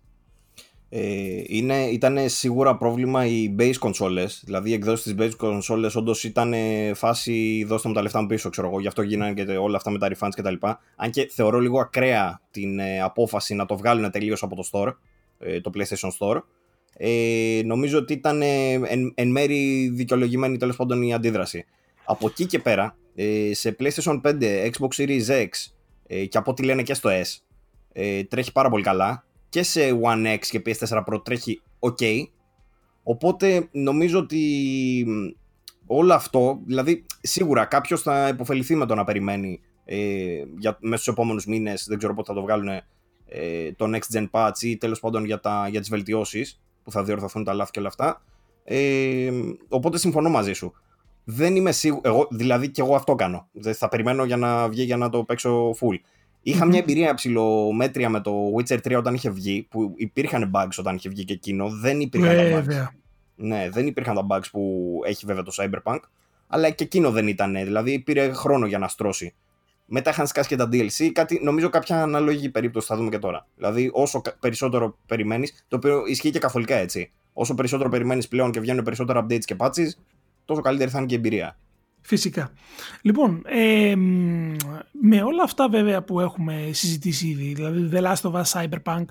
Ε, είναι, ήταν σίγουρα πρόβλημα οι base consoles, δηλαδή οι εκδόσεις της base consoles όντως ήταν φάση δώστε μου τα λεφτά μου πίσω, ξέρω εγώ, γι' αυτό γίνανε και όλα αυτά με τα refunds κτλ. Αν και θεωρώ λίγο ακραία την ε, απόφαση να το βγάλουν τελείως από το store, ε, το PlayStation Store. Ε, νομίζω ότι ήταν ε, εν, εν μέρη δικαιολογημένη τέλος πάντων η αντίδραση. Από εκεί και πέρα, ε, σε PlayStation 5, Xbox Series X ε, και από ό,τι λένε και στο S, ε, τρέχει πάρα πολύ καλά και σε One X και PS4 Pro τρέχει ok. Οπότε νομίζω ότι όλο αυτό, δηλαδή σίγουρα κάποιος θα υποφεληθεί με το να περιμένει ε, για, μέσα στους επόμενους μήνες, δεν ξέρω πότε θα το βγάλουν ε, το next gen patch ή τέλος πάντων για, τα, για τις βελτιώσεις που θα διορθωθούν τα λάθη και όλα αυτά. Ε, οπότε συμφωνώ μαζί σου. Δεν είμαι σίγουρο. δηλαδή και εγώ αυτό κάνω. Θα περιμένω για να βγει για να το παίξω full. Είχα μια εμπειρία ψηλομέτρια με το Witcher 3 όταν είχε βγει, που υπήρχαν bugs όταν είχε βγει και εκείνο. Δεν υπήρχαν τα bugs. Ναι, δεν υπήρχαν τα bugs που έχει βέβαια το Cyberpunk, αλλά και εκείνο δεν ήταν. Δηλαδή πήρε χρόνο για να στρώσει. Μετά είχαν σκάσει και τα DLC. Κάτι, νομίζω κάποια ανάλογη περίπτωση θα δούμε και τώρα. Δηλαδή, όσο περισσότερο περιμένεις, το οποίο ισχύει και καθολικά έτσι. Όσο περισσότερο περιμένεις πλέον και βγαίνουν περισσότερα updates και patches, τόσο καλύτερη θα είναι και η εμπειρία. Φυσικά. Λοιπόν, ε, με όλα αυτά βέβαια που έχουμε συζητήσει ήδη, δηλαδή The Last of Us Cyberpunk,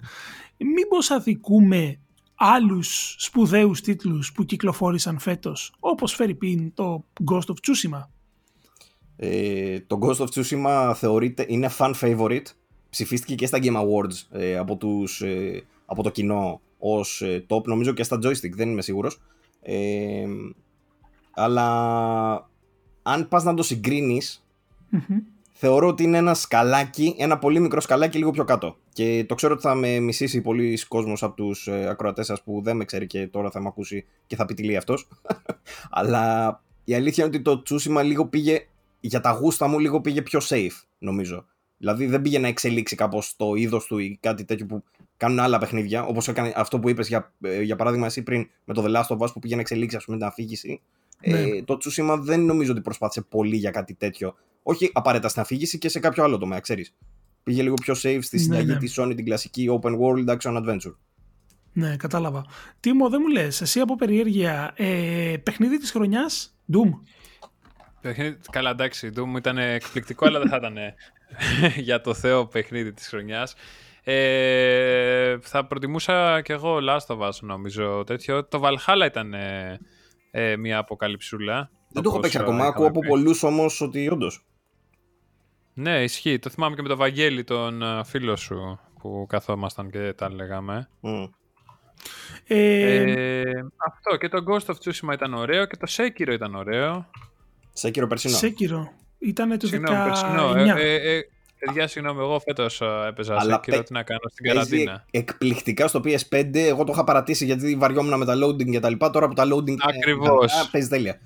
μήπως αδικούμε άλλους σπουδαίους τίτλους που κυκλοφόρησαν φέτος, όπως φέρει πίν το Ghost of Tsushima; Ε, το Ghost of Tsushima θεωρείται, είναι fan favorite, ψηφίστηκε και στα Game Awards ε, από, τους, ε, από το κοινό ως ε, top, νομίζω και στα joystick, δεν είμαι σίγουρος. αλλά αν πας να το συγκρινει θεωρώ ότι είναι ένα σκαλάκι, ένα πολύ μικρό σκαλάκι λίγο πιο κάτω. Και το ξέρω ότι θα με μισήσει πολλοί κόσμος από τους ε, ακροατές σας που δεν με ξέρει και τώρα θα με ακούσει και θα πει τι λέει αυτός. Αλλά η αλήθεια είναι ότι το Τσούσιμα λίγο πήγε, για τα γούστα μου, λίγο πήγε πιο safe, νομίζω. Δηλαδή δεν πήγε να εξελίξει κάπως το είδος του ή κάτι τέτοιο που κάνουν άλλα παιχνίδια. Όπως έκανε αυτό που είπες για, ε, για παράδειγμα εσύ πριν με το The Last of Us που πήγε να εξελίξει ας πούμε, την αφήγηση. Ναι. Ε, το Tsushima δεν νομίζω ότι προσπάθησε πολύ για κάτι τέτοιο. Όχι απαραίτητα στην αφήγηση και σε κάποιο άλλο τομέα, ξέρεις. Πήγε λίγο πιο safe στη ναι, συνταγή ναι, της Sony, την κλασική open world action adventure. Ναι, κατάλαβα. Τίμο, δεν μου λες, εσύ από περιέργεια, ε, παιχνίδι της χρονιάς, Doom. Παιχνίδι, καλά, εντάξει, Doom ήταν εκπληκτικό, αλλά δεν θα ήταν για το Θεό παιχνίδι της χρονιάς. Ε, θα προτιμούσα κι εγώ Last of Us, νομίζω. Τέτοιο. Το Valhalla ήταν ε, μια αποκαλυψούλα. Δεν το έχω παίξει ακόμα. Ακούω από πολλούς όμως ότι όντως. Ναι, ισχύει. Το θυμάμαι και με τον Βαγγέλη, τον ε, φίλο σου, που καθόμασταν και τα λέγαμε. Mm. Ε... Ε, αυτό και το Ghost of Tsushima ήταν ωραίο και το Sekiro ήταν ωραίο. Sekiro περσινό. Sekiro. Ήταν το 19. Ε, ε, ε, Παιδιά, συγγνώμη, εγώ φέτος έπαιζα Αλλά σε τι να κάνω στην καραντίνα. Εκπληκτικά στο PS5, εγώ το είχα παρατήσει γιατί βαριόμουν με τα loading και τα λοιπά. Τώρα που τα loading. Ακριβώς. Παίζει τέλεια.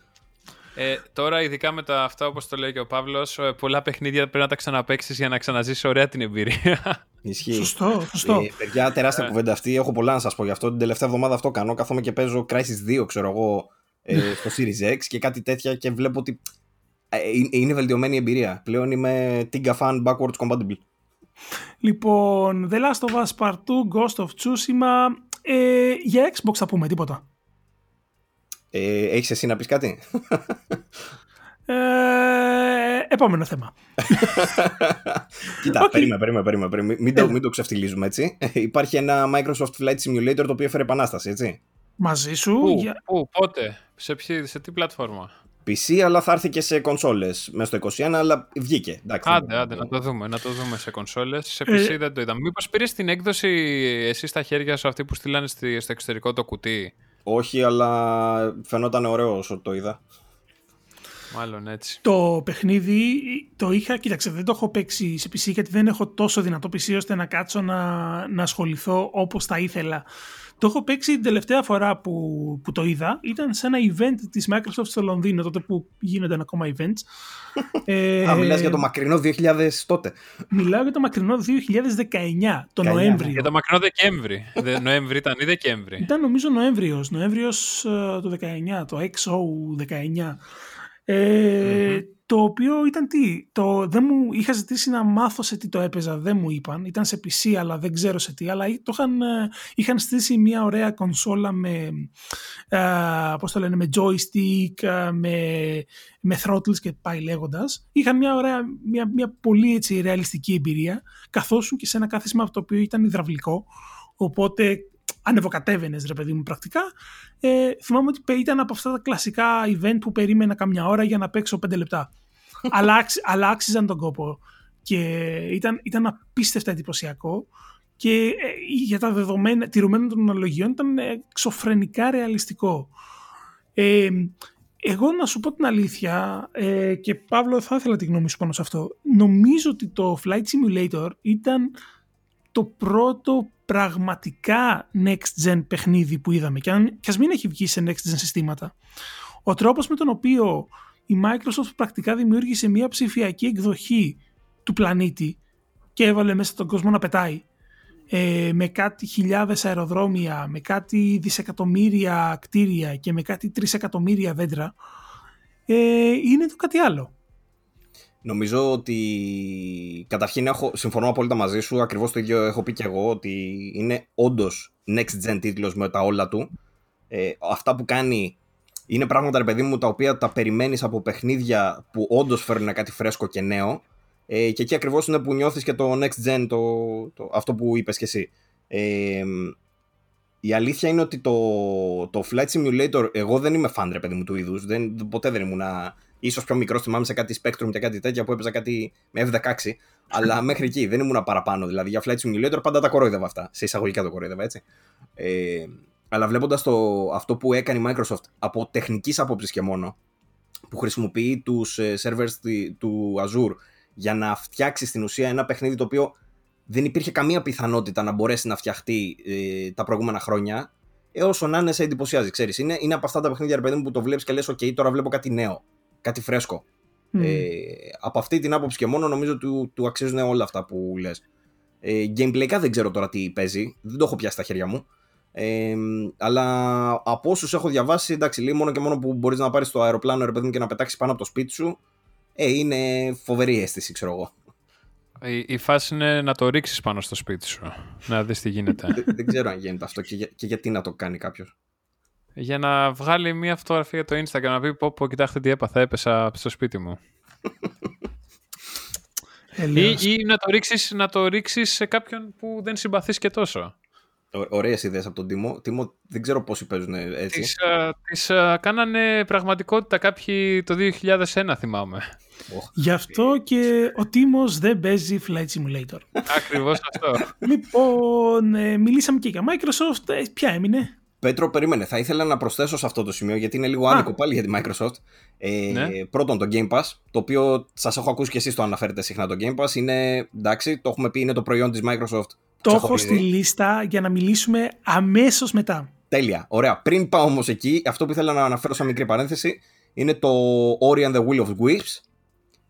Ε, τώρα, ειδικά με τα αυτά, όπως το λέει και ο Παύλος, ε, πολλά παιχνίδια πρέπει να τα ξαναπέξει για να ξαναζήσει ωραία την εμπειρία. Ισχύει. Σωστό, σωστό. Ε, παιδιά, τεράστια ε. κουβέντα αυτή. Έχω πολλά να σας πω γι' αυτό. Την τελευταία εβδομάδα αυτό κάνω. Καθόμαι και παίζω Crisis 2, ξέρω εγώ, ε, στο Series X και κάτι τέτοια και βλέπω ότι ε, είναι βελτιωμένη η εμπειρία. Πλέον είμαι Tinga fan backwards compatible. Λοιπόν, The Last of Us Part 2, Ghost of Tsushima. Ε, για Xbox θα πούμε τίποτα. Ε, έχεις εσύ να πεις κάτι; Ε, επόμενο θέμα. Κοίτα, okay. περίμενε, περίμενε, περίμενε. Μην, το, μην το ξεφτυλίζουμε έτσι. Υπάρχει ένα Microsoft Flight Simulator το οποίο έφερε επανάσταση, έτσι. Μαζί σου. Πού, για... πού πότε, σε, ποιο, σε τι πλατφόρμα; PC, αλλά θα έρθει και σε κονσόλες μέσα στο 21, αλλά βγήκε. Εντάξει, άντε, άντε, να το δούμε. Να το δούμε σε κονσόλες. Σε PC ε... δεν το είδαμε. Μήπως πήρες την έκδοση εσύ στα χέρια σου αυτή που στείλανε στο εξωτερικό το κουτί; Όχι, αλλά φαινόταν ωραίο όσο το είδα. Μάλλον έτσι. Το παιχνίδι το είχα, κοίταξε, δεν το έχω παίξει σε PC γιατί δεν έχω τόσο δυνατό PC ώστε να κάτσω να, να ασχοληθώ όπως θα ήθελα. Το έχω παίξει την τελευταία φορά που, που το είδα. Ήταν σε ένα event της Microsoft στο Λονδίνο, τότε που γίνονταν ακόμα events. ε, Α, μιλάς για το μακρινό 2000 τότε. Μιλάω για το μακρινό 2019, το Νοέμβριο. Για το μακρινό Δεκέμβρη. Νοέμβρη ήταν ή Δεκέμβρη. Ήταν νομίζω Νοέμβριος, Νοέμβριος uh, το 19, το XO 19. Ε, Το οποίο ήταν τι, το, δεν μου, είχα ζητήσει να μάθω σε τι το έπαιζα, δεν μου είπαν, ήταν σε PC αλλά δεν ξέρω σε τι, αλλά το είχαν, ε, είχαν στήσει μια ωραία κονσόλα με, ε, πώς το λένε, με joystick, ε, με, με throttles και πάει λέγοντας. Είχαν μια ωραία, μια, μια πολύ έτσι ρεαλιστική εμπειρία, καθώς και σε ένα κάθισμα το οποίο ήταν υδραυλικό, οπότε ανεβοκατέβαινες, ρε παιδί μου, πρακτικά. Ε, θυμάμαι ότι ήταν από αυτά τα κλασικά event που περίμενα καμιά ώρα για να παίξω πέντε λεπτά. αλλά, αλλά άξιζαν τον κόπο. Και ήταν, ήταν απίστευτα εντυπωσιακό. Και ε, για τα δεδομένα, τηρουμένων των αναλογιών, ήταν εξωφρενικά ρεαλιστικό. Ε, εγώ να σου πω την αλήθεια ε, και Παύλο θα ήθελα τη γνώμη σου πάνω σε αυτό. Νομίζω ότι το Flight Simulator ήταν το πρώτο πραγματικά next gen παιχνίδι που είδαμε και, αν, και ας μην έχει βγει σε next gen συστήματα. Ο τρόπος με τον οποίο η Microsoft πρακτικά δημιούργησε μια ψηφιακή εκδοχή του πλανήτη και έβαλε μέσα τον κόσμο να πετάει ε, με κάτι χιλιάδες αεροδρόμια, με κάτι δισεκατομμύρια κτίρια και με κάτι τρισεκατομμύρια δέντρα ε, είναι το κάτι άλλο. Νομίζω ότι καταρχήν έχω, συμφωνώ απόλυτα μαζί σου. Ακριβώς το ίδιο έχω πει και εγώ ότι είναι όντως next gen τίτλος με τα όλα του. Ε, αυτά που κάνει είναι πράγματα, ρε παιδί μου, τα οποία τα περιμένεις από παιχνίδια που όντως φέρνουν κάτι φρέσκο και νέο. Ε, και εκεί ακριβώς είναι που νιώθεις και το next gen, το, το, αυτό που είπες κι εσύ. Ε, η αλήθεια είναι ότι το, το Flight Simulator, εγώ δεν είμαι fan, ρε παιδί μου, του είδους. Ποτέ δεν ήμουν ίσως πιο μικρό, θυμάμαι σε κάτι Spectrum και κάτι τέτοια που έπαιζα κάτι με F16. αλλά μέχρι εκεί δεν ήμουν παραπάνω. Δηλαδή για Flight Simulator πάντα τα κορόιδευα αυτά. Σε εισαγωγικά το κορόιδευα, έτσι. Ε, αλλά βλέποντας αυτό που έκανε η Microsoft από τεχνικής άποψης και μόνο, που χρησιμοποιεί τους ε, servers του Azure για να φτιάξει στην ουσία ένα παιχνίδι το οποίο δεν υπήρχε καμία πιθανότητα να μπορέσει να φτιαχτεί ε, τα προηγούμενα χρόνια. Ε, όσο να είναι, σε εντυπωσιάζει. Ξέρεις. Είναι, είναι από αυτά τα παιχνίδια, ρε παιδί μου, που το βλέπεις και λες: OK, τώρα βλέπω κάτι νέο κάτι φρέσκο. Ε, από αυτή την άποψη και μόνο νομίζω του, του αξίζουν όλα αυτά που λες. Ε, gameplayικά δεν ξέρω τώρα τι παίζει, δεν το έχω πιάσει στα χέρια μου. Ε, αλλά από όσους έχω διαβάσει, εντάξει, λέει μόνο και μόνο που μπορείς να πάρεις το αεροπλάνο ρε παιδί και να πετάξεις πάνω από το σπίτι σου, ε, είναι φοβερή αίσθηση, ξέρω εγώ. Η, η φάση είναι να το ρίξεις πάνω στο σπίτι σου, να δεις τι γίνεται. δεν, δεν ξέρω αν γίνεται αυτό και, και γιατί να το κάνει κάποιος για να βγάλει μια φωτογραφία το Instagram να πει πω πω κοιτάξτε τι έπαθα έπεσα στο σπίτι μου. ή, ή να το ρίξεις, να το ρίξεις σε κάποιον που δεν συμπαθείς και τόσο. Ωραίες ιδέες από τον Τίμο. Τίμο, δεν ξέρω πόσοι παίζουν έτσι. Τις, τις κάνανε πραγματικότητα κάποιοι το 2001, θυμάμαι. Γι' αυτό και ο Τίμος δεν παίζει Flight Simulator. Ακριβώς αυτό. λοιπόν, ε, μιλήσαμε και για Microsoft. Ε, ποια έμεινε; Πέτρο, περίμενε. Θα ήθελα να προσθέσω σε αυτό το σημείο γιατί είναι λίγο άδικο πάλι για τη Microsoft. Ε, ναι. Πρώτον, το Game Pass, το οποίο σας έχω ακούσει και εσείς το αναφέρετε συχνά. Το Game Pass είναι εντάξει, το έχουμε πει, είναι το προϊόν της Microsoft. Το έχω στη λίστα για να μιλήσουμε αμέσως μετά. Τέλεια. Ωραία. Πριν πάω όμως εκεί, αυτό που ήθελα να αναφέρω σαν μικρή παρένθεση είναι το Ori and the Will of Wisps,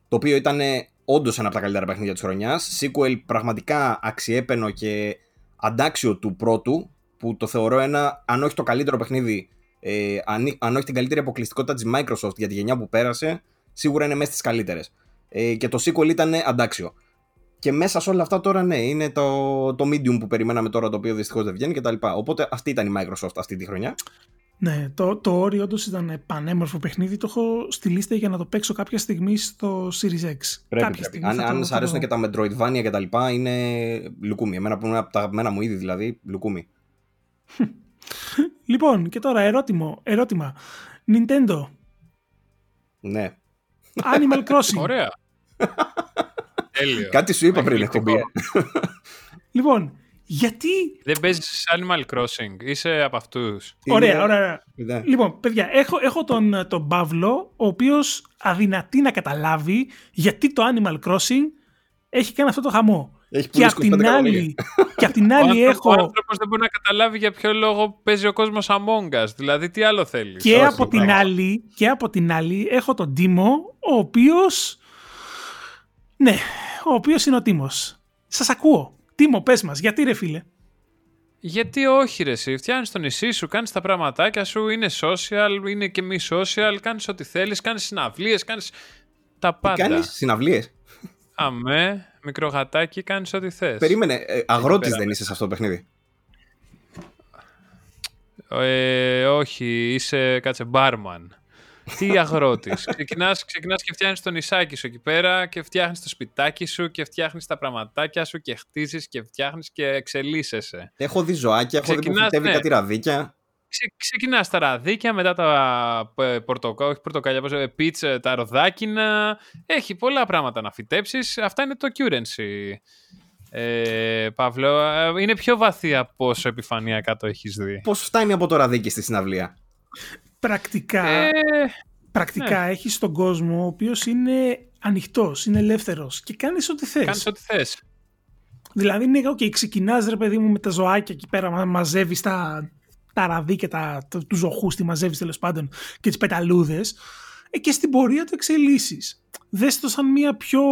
το οποίο ήταν όντως ένα από τα καλύτερα παιχνίδια της χρονιάς. Sequel πραγματικά αξιέπαινο και αντάξιο του πρώτου, που το θεωρώ ένα, αν όχι το καλύτερο παιχνίδι ε, αν, αν όχι την καλύτερη αποκλειστικότητα της Microsoft για τη γενιά που πέρασε, σίγουρα είναι μέσα στις καλύτερες. Ε, και το sequel ήταν αντάξιο. Και μέσα σε όλα αυτά τώρα ναι, είναι το, το medium που περιμέναμε τώρα το οποίο δυστυχώς δεν βγαίνει κτλ. Οπότε αυτή ήταν η Microsoft αυτή τη χρονιά. Ναι, το, το όριο όντως ήταν πανέμορφο παιχνίδι. Το έχω στη λίστα για να το παίξω κάποια στιγμή στο Series X. Πρέπει, πρέπει. Αν, αν σας αρέσουν και τα Metroidvania και τα λοιπά, είναι λουκούμι. Εμένα που είναι από τα αγαπημένα μου είδη, δηλαδή, λουκούμι. λοιπόν, και τώρα ερώτημα. ερώτημα. Nintendo. Ναι. Animal Crossing. Ωραία. Τέλειο. Κάτι σου είπα πριν εκπομπή. λοιπόν, γιατί. Δεν παίζεις Animal Crossing, είσαι από αυτούς. Ωραία, ωραία. Ναι. Λοιπόν, παιδιά, έχω, έχω τον, τον Παύλο, ο οποίος αδυνατεί να καταλάβει γιατί το Animal Crossing έχει κάνει αυτό το χαμό. Έχει και απ' την άλλη, και απ την άλλη έχω. Ο άνθρωπος δεν μπορεί να καταλάβει για ποιο λόγο παίζει ο κόσμος Among Us. Δηλαδή, τι άλλο θέλεις; Και, από την, άλλη, και από την άλλη έχω τον Τίμο, ο οποίο. Ναι, ο οποίος είναι ο Τίμος. Σας ακούω. Τίμο, πες μας, γιατί ρε φίλε; Γιατί όχι, ρε, εσύ. Φτιάχνεις το νησί σου, κάνεις τα πραγματάκια σου, είναι social, είναι και μη social, κάνεις ό,τι θέλεις, κάνεις συναυλίες, κάνεις τα πάντα. Κάνεις; Συναυλίες. Αμέ, μικρό γατάκι, κάνεις ό,τι θες. Περίμενε, ε, αγρότης δεν είσαι σε αυτό το παιχνίδι; Ε, όχι, είσαι κάτσε μπάρμαν. Τι αγρότης. ξεκινάς ξεκινάς και φτιάχνεις το νησάκι σου εκεί πέρα και φτιάχνεις το σπιτάκι σου και φτιάχνεις τα πραγματάκια σου και χτίζεις και φτιάχνεις και εξελίσσεσαι. Έχω δει ζωάκια, έχω ξεκινάς, δει που ναι. κάτι ραδίκια. Ξε, ξεκινάς τα ραδίκια, μετά τα ε, πορτοκάλια, πορτοκάλια, πίτσα, ε, τα ροδάκινα. Έχει πολλά πράγματα να φυτέψεις. Αυτά είναι το currency. Ε, Παύλο, ε, είναι πιο βαθύ από όσο επιφανειακά το έχεις δει. Πώς φτάνει από το ραδίκι στη συναυλία; Πρακτικά, ε, πρακτικά ναι. έχεις τον κόσμο ο οποίος είναι ανοιχτός, είναι ελεύθερος και κάνεις ό,τι θες. Κάνεις ό,τι θες. Δηλαδή είναι, okay, ξεκινάς ρε παιδί μου με τα ζωάκια εκεί πέρα, μαζεύεις τα, τα ραδί και τα, τα, τους ζωχούς, τη μαζεύεις τέλος πάντων και τις πεταλούδες ε, και στην πορεία το εξελίσσεις. Δες το σαν μια πιο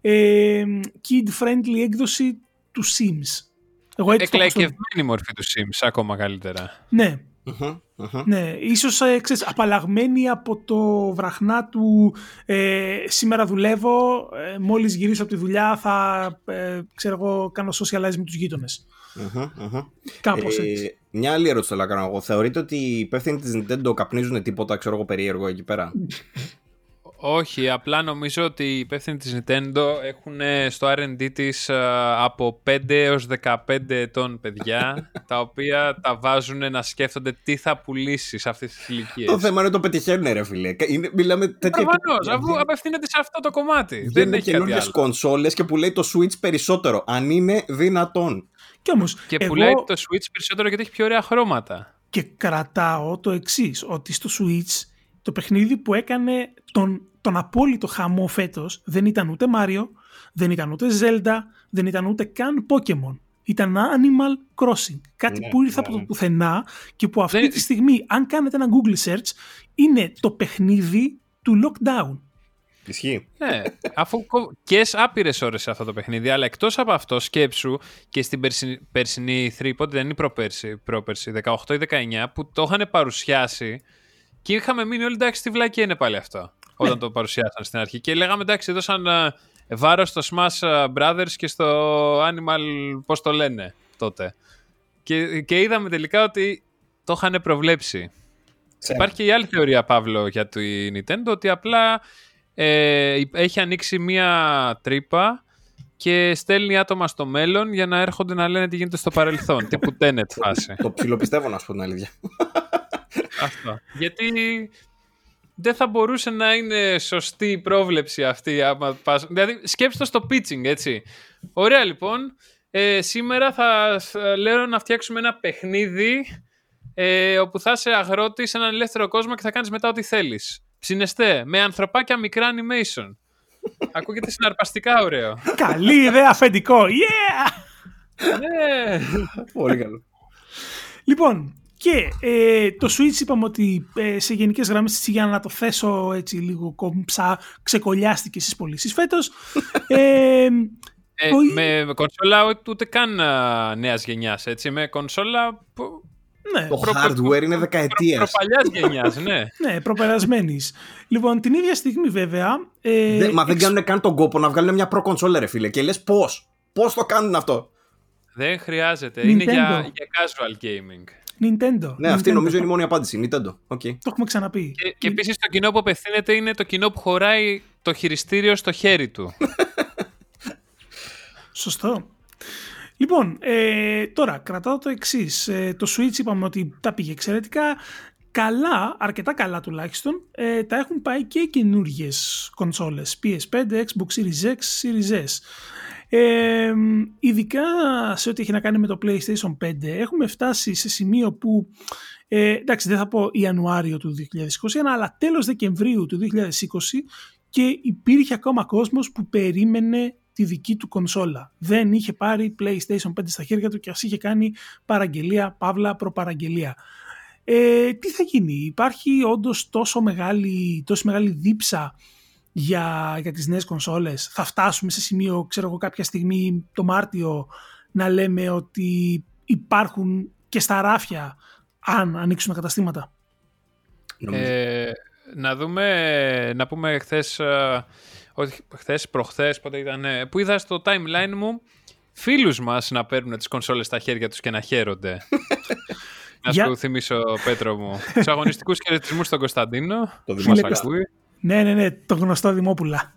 ε, kid-friendly έκδοση του Sims. Εγώ έτσι Εκλαϊκευμένη μορφή του Sims, ακόμα καλύτερα. Ναι, ναι, ίσως ε, ξέρεις, απαλλαγμένη από το βραχνά του ε, σήμερα δουλεύω, ε, μόλις γυρίσω από τη δουλειά θα ε, ξέρω εγώ, κάνω socialize με τους γείτονες. Κάπως έτσι. Μια άλλη ερώτηση θέλω να κάνω εγώ. Θεωρείτε ότι οι υπεύθυνοι της Nintendo καπνίζουν τίποτα ξέρω εγώ περίεργο εκεί πέρα; Όχι, απλά νομίζω ότι οι υπεύθυνοι της Nintendo έχουν στο R&D της ε, από 5 έως 15 ετών παιδιά, τα οποία τα βάζουν να σκέφτονται τι θα πουλήσεις σε αυτές τις ηλικίες. Το θέμα είναι το πετυχαίνουν ρε φίλε. Είναι, μιλάμε τέτοια... Προφανώς, αφού απευθύνεται σε αυτό το κομμάτι. Δεν, είναι καινούργιες κονσόλες και πουλάει το Switch περισσότερο, αν είναι δυνατόν. Και, όμως, και πουλάει το Switch περισσότερο γιατί έχει πιο ωραία χρώματα. Και κρατάω το εξής ότι στο Switch το παιχνίδι που έκανε τον τον απόλυτο χαμό φέτος δεν ήταν ούτε Mario, δεν ήταν ούτε Zelda, δεν ήταν ούτε καν Pokemon. Ήταν Animal Crossing. Κάτι ναι, που ήρθε από το ναι. πουθενά και που αυτή τη στιγμή, αν κάνετε ένα Google search, είναι το παιχνίδι του lockdown. Ισχύει. Ναι, αφού και άπειρες ώρες σε αυτό το παιχνίδι, αλλά εκτός από αυτό, σκέψου και στην περσινή, περσινή 3, πότε δεν είναι προπέρσι, πρόπερσι, 18 ή 19, που το είχαν παρουσιάσει και είχαμε μείνει όλοι εντάξει, τι βλακία είναι πάλι αυτό όταν το παρουσιάσαν στην αρχή. Και λέγαμε εντάξει, έδωσαν uh, βάρος στο Smash ε, Brothers και στο Animal, πώς το λένε τότε. Και, και είδαμε τελικά ότι το είχαν προβλέψει. Υπάρχει και η άλλη θεωρία, Παύλο, για το Nintendo, ότι απλά ε, έχει ανοίξει μία τρύπα και στέλνει άτομα στο μέλλον για να έρχονται να λένε τι γίνεται στο παρελθόν. τύπου Tenet φάση. Το ψιλοπιστεύω να σου πω την αλήθεια. Αυτό. Γιατί δεν θα μπορούσε να είναι σωστή η πρόβλεψη αυτή. Άμα πας... Δηλαδή, σκέψτε στο pitching, έτσι. Ωραία, λοιπόν. Ε, σήμερα θα λέω να φτιάξουμε ένα παιχνίδι ε, όπου θα είσαι αγρότης σε έναν ελεύθερο κόσμο και θα κάνεις μετά ό,τι θέλεις. Ψινεστέ, με ανθρωπάκια μικρά animation. Ακούγεται συναρπαστικά ωραίο. Καλή ιδέα, αφεντικό. Yeah! Ναι. Πολύ καλό. Λοιπόν, και ε, το Switch είπαμε ότι ε, σε γενικές γραμμές για να το θέσω έτσι λίγο κομψά ξεκολλιάστηκε στις πωλήσεις φέτος. ε, ε, Με κονσόλα ούτε καν νέας γενιάς, έτσι. Με κονσόλα. Που... Ναι, Το Προ- hardware είναι δεκαετίας. Προπαλιά γενιάς, ναι. ναι προπερασμένης. λοιπόν, την ίδια στιγμή βέβαια. Ε, Μα δεν εξ- κάνουν καν τον κόπο να βγάλουν μια προ κονσόλα, ρε φίλε. Και λες πώς. Πώς το κάνουν αυτό; Δεν χρειάζεται. Είναι για, Nintendo. για casual gaming. Nintendo. Ναι, αυτή Nintendo. νομίζω είναι η μόνη απάντηση. Nintendo. Okay. Το έχουμε ξαναπεί. Και, και επίσης το κοινό που απευθύνεται είναι το κοινό που χωράει το χειριστήριο στο χέρι του. Σωστό. Λοιπόν, ε, τώρα κρατάω το εξής. το Switch είπαμε ότι τα πήγε εξαιρετικά. Καλά, αρκετά καλά τουλάχιστον, ε, τα έχουν πάει και καινούργιες κονσόλες. PS5, Xbox Series X, Series S. Ε, ειδικά σε ό,τι έχει να κάνει με το PlayStation 5 έχουμε φτάσει σε σημείο που ε, εντάξει δεν θα πω Ιανουάριο του 2021 αλλά τέλος Δεκεμβρίου του 2020 και υπήρχε ακόμα κόσμος που περίμενε τη δική του κονσόλα. Δεν είχε πάρει PlayStation 5 στα χέρια του και ας είχε κάνει παραγγελία, παύλα, προπαραγγελία. Ε, τι θα γίνει, υπάρχει όντως τόσο μεγάλη, τόσο μεγάλη δίψα για, για τις νέες κονσόλες; Θα φτάσουμε σε σημείο, ξέρω εγώ, κάποια στιγμή το Μάρτιο να λέμε ότι υπάρχουν και στα ράφια αν ανοίξουν τα καταστήματα; Νομίζω. Ε, να δούμε, να πούμε χθες, όχι χθες, προχθές, πότε ήταν, ε, που είδα στο timeline μου φίλους μας να παίρνουν τις κονσόλες στα χέρια τους και να χαίρονται. να Για- σου θυμίσω, Πέτρο μου, τους αγωνιστικούς χαιρετισμούς στον Κωνσταντίνο. Το που Φίλε μας Κώστα. ακούει. Ναι, ναι, ναι, το γνωστό Δημόπουλα.